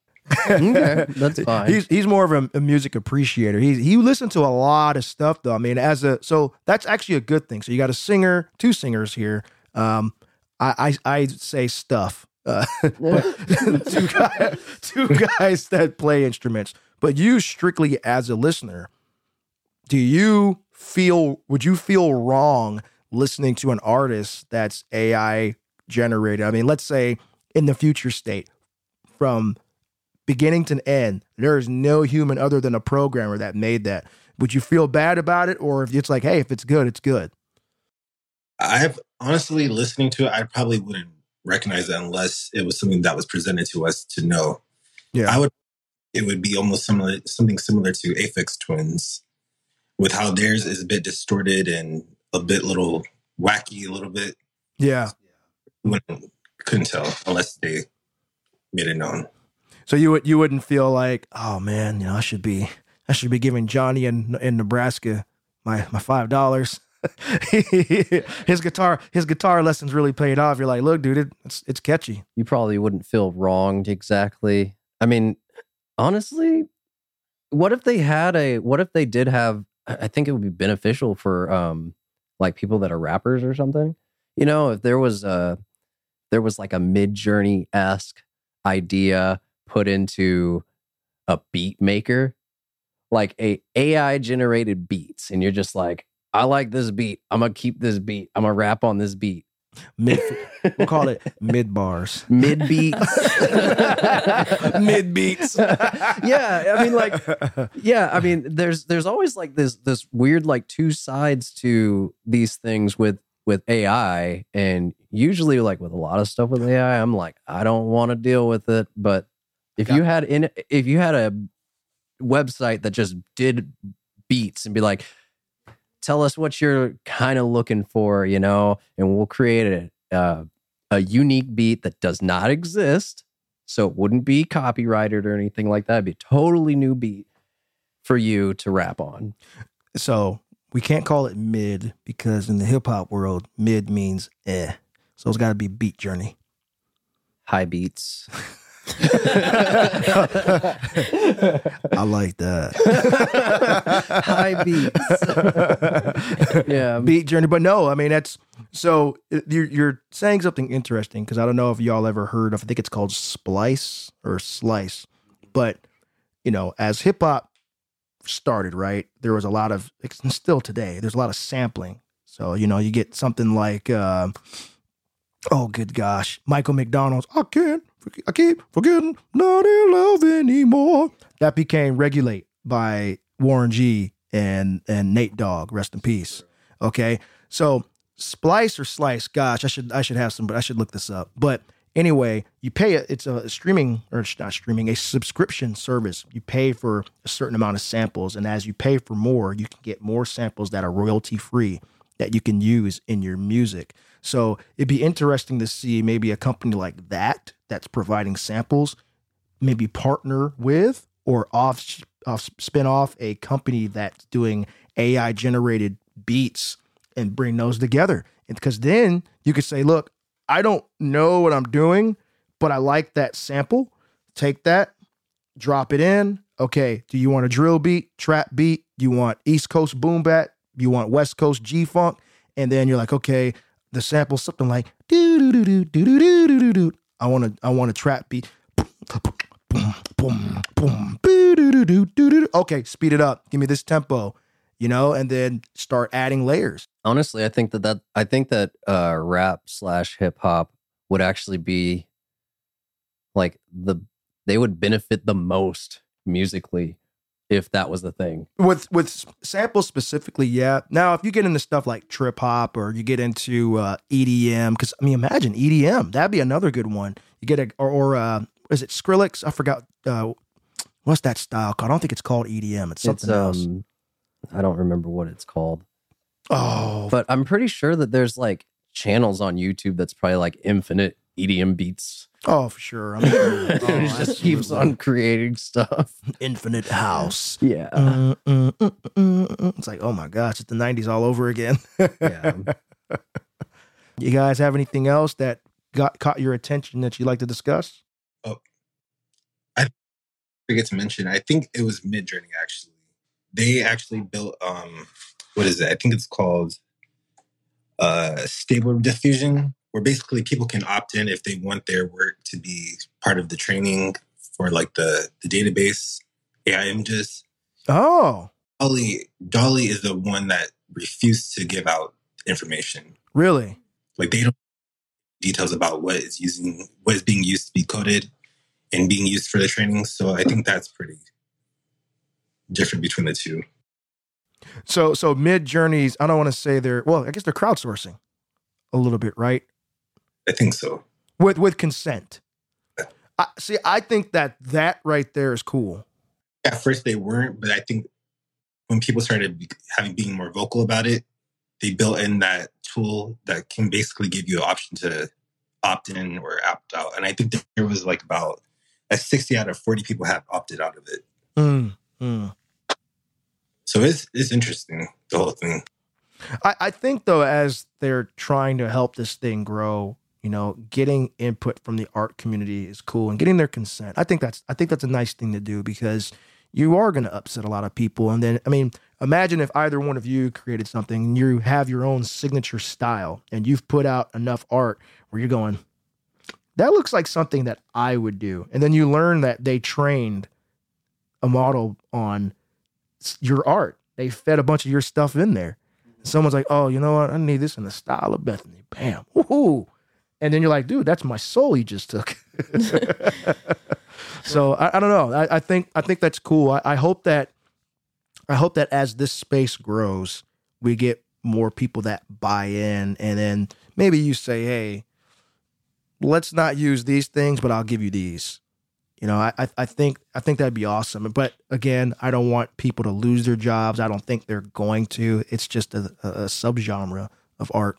Speaker 3: Okay, that's fine.
Speaker 2: He's he's more of a, a music appreciator. He he listened to a lot of stuff though. I mean, as a so that's actually a good thing. So you got a singer, two singers here. Um, I I, I say stuff. Uh, two guys, two guys that play instruments. But you strictly as a listener, do you feel? Would you feel wrong listening to an artist that's AI generated? I mean, let's say in the future state, from beginning to end, there is no human other than a programmer that made that. Would you feel bad about it, or if it's like, hey, if it's good, it's good?
Speaker 6: I've honestly listening to it, I probably wouldn't recognize it unless it was something that was presented to us to know.
Speaker 2: Yeah.
Speaker 6: I would. It would be almost similar, something similar to Aphex Twins, with how theirs is a bit distorted and a bit little wacky, a little bit.
Speaker 2: Yeah.
Speaker 6: Wouldn't, couldn't tell unless they made it known.
Speaker 2: So you would you wouldn't feel like, oh man, you know, I should be I should be giving Johnny in in Nebraska my my five dollars. his guitar his guitar lessons really paid off. You're like, look, dude, it's it's catchy.
Speaker 3: you probably wouldn't feel wronged exactly. I mean, honestly, what if they had a what if they did have I think it would be beneficial for um like people that are rappers or something. You know, if there was a there was like a Midjourney esque idea put into a beat maker, like a AI generated beats, and you're just like, I like this beat. I'm gonna keep this beat. I'm gonna rap on this beat.
Speaker 2: Mid we'll call it mid bars.
Speaker 3: Mid beats.
Speaker 2: mid beats.
Speaker 3: yeah, I mean, like, yeah, I mean, there's there's always like this this weird like two sides to these things with with AI, and usually like with a lot of stuff with AI, I'm like, I don't want to deal with it. But if you had in if you had a website that just did beats and be like, tell us what you're kind of looking for, you know, and we'll create a uh, a unique beat that does not exist. So it wouldn't be copyrighted or anything like that. It'd be a totally new beat for you to rap on.
Speaker 2: So we can't call it mid because in the hip hop world, mid means eh. So it's got to be beat journey.
Speaker 3: High beats.
Speaker 2: I like that.
Speaker 3: High beats. yeah.
Speaker 2: beat journey. But no, I mean that's so you're you're saying something interesting because I don't know if y'all ever heard of. I think it's called splice or slice, but you know, as hip hop started, right, there was a lot of still today. There's a lot of sampling. So you know, you get something like, uh, oh, good gosh, Michael McDonald's. I can't. I keep forgetting not in love anymore. That became "Regulate" by Warren G and and Nate Dogg. Rest in peace. Okay, so splice or slice. Gosh, I should I should have some, but I should look this up. But anyway, you pay it. It's a streaming or it's not streaming, a subscription service. You pay for a certain amount of samples, and as you pay for more, you can get more samples that are royalty free that you can use in your music. So it'd be interesting to see maybe a company like that that's providing samples, maybe partner with or off off spin off a company that's doing AI generated beats and bring those together. Because then you could say, look, I don't know what I'm doing, but I like that sample. Take that, drop it in. Okay, do you want a drill beat, trap beat? Do you want East Coast boom bap? You want West Coast G funk? And then you're like, okay, the sample's something like do do do do do do do do do. I want to I want a trap beat. Boom, boom. Okay, speed it up. Give me this tempo, you know, and then start adding layers.
Speaker 3: Honestly, I think that that I think that uh, rap slash hip hop would actually be like the they would benefit the most musically if that was the thing.
Speaker 2: with with samples specifically yeah. Now if you get into stuff like trip hop or you get into uh edm because i mean imagine edm that'd be another good one. You get a or, or uh is it skrillex? I forgot uh what's that style called? I don't think it's called edm it's something
Speaker 3: it's
Speaker 2: else.
Speaker 3: um I don't remember what it's called.
Speaker 2: oh.
Speaker 3: But I'm pretty sure that there's like channels on YouTube that's probably like infinite EDM beats.
Speaker 2: oh for sure I'm sure.
Speaker 3: it
Speaker 2: Oh,
Speaker 3: just keeps on creating stuff.
Speaker 2: infinite house
Speaker 3: Yeah.
Speaker 2: Mm, mm, mm, mm, mm. it's like oh my gosh it's the 90s all over again
Speaker 3: Yeah.
Speaker 2: you guys have anything else that got caught your attention that you'd like to discuss Oh, I
Speaker 6: forget to mention, I think it was Midjourney actually. They actually built um what is it? I think it's called uh stable diffusion, where basically people can opt in if they want their work to be part of the training for like the the database AI images.
Speaker 2: Oh,
Speaker 6: DALL-E DALL-E is the one that refused to give out information.
Speaker 2: really?
Speaker 6: Like they don't details about what is using what is being used to be coded and being used for the training. So I think that's pretty different between the two.
Speaker 2: So so Midjourney's, I don't want to say they're well, I guess they're crowdsourcing a little bit, right?
Speaker 6: I think so.
Speaker 2: With with consent. I, see, I think that that right there is cool.
Speaker 6: At first they weren't, but I think when people started be- having being more vocal about it, they built in that tool that can basically give you an option to opt in or opt out. And I think there was like about a 60 out of 40 people have opted out of it.
Speaker 2: Mm, mm.
Speaker 6: So it's it's interesting, the whole thing.
Speaker 2: I, I think though, as they're trying to help this thing grow, you know, getting input from the art community is cool and getting their consent. I think that's I think that's a nice thing to do because you are going to upset a lot of people. And then, I mean, imagine if either one of you created something and you have your own signature style and you've put out enough art where you're going, that looks like something that I would do. And then you learn that they trained a model on your art. They fed a bunch of your stuff in there. Someone's like, oh, you know what? I need this in the style of Bethany. Bam. Woohoo. And then you're like, dude, that's my soul you just took. so I, I don't know. I, I think I think that's cool. I, I hope that I hope that as this space grows, we get more people that buy in, and then maybe you say, hey, let's not use these things, but I'll give you these. You know, I, I- think I think that'd be awesome. But again, I don't want people to lose their jobs. I don't think they're going to. It's just a, a subgenre of art.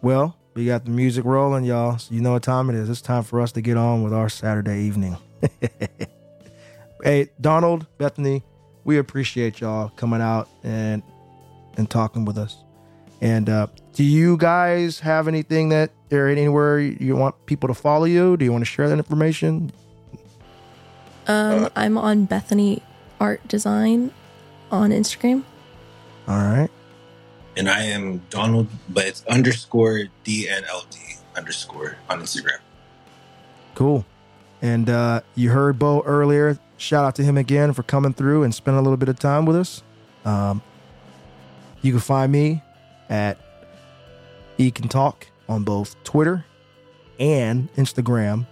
Speaker 2: Well, we got the music rolling, y'all. So you know what time it is. It's time for us to get on with our Saturday evening. hey, Donald, Bethany, we appreciate y'all coming out and and talking with us. And uh, do you guys have anything that or anywhere you want people to follow you? Do you want to share that information?
Speaker 4: Um, I'm on Bethany Art Design on Instagram.
Speaker 2: All right.
Speaker 6: And I am Donald, but it's underscore DNLD underscore on Instagram.
Speaker 2: Cool. And uh, you heard Beau earlier. Shout out to him again for coming through and spending a little bit of time with us. Um, you can find me at E Can Talk on both Twitter and Instagram.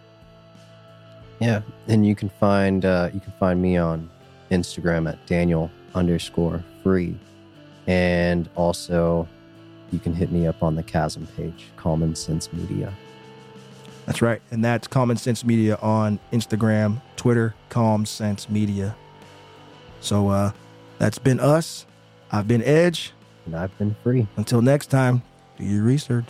Speaker 3: Yeah, and you can find uh, you can find me on Instagram at Daniel underscore free, and also you can hit me up on the Chasm page, Common Sense Media.
Speaker 2: That's right. And that's Common Sense Media on Instagram, Twitter, Calm Sense Media. So uh, that's been us. I've been Edge.
Speaker 3: And I've been free.
Speaker 2: Until next time, do your research.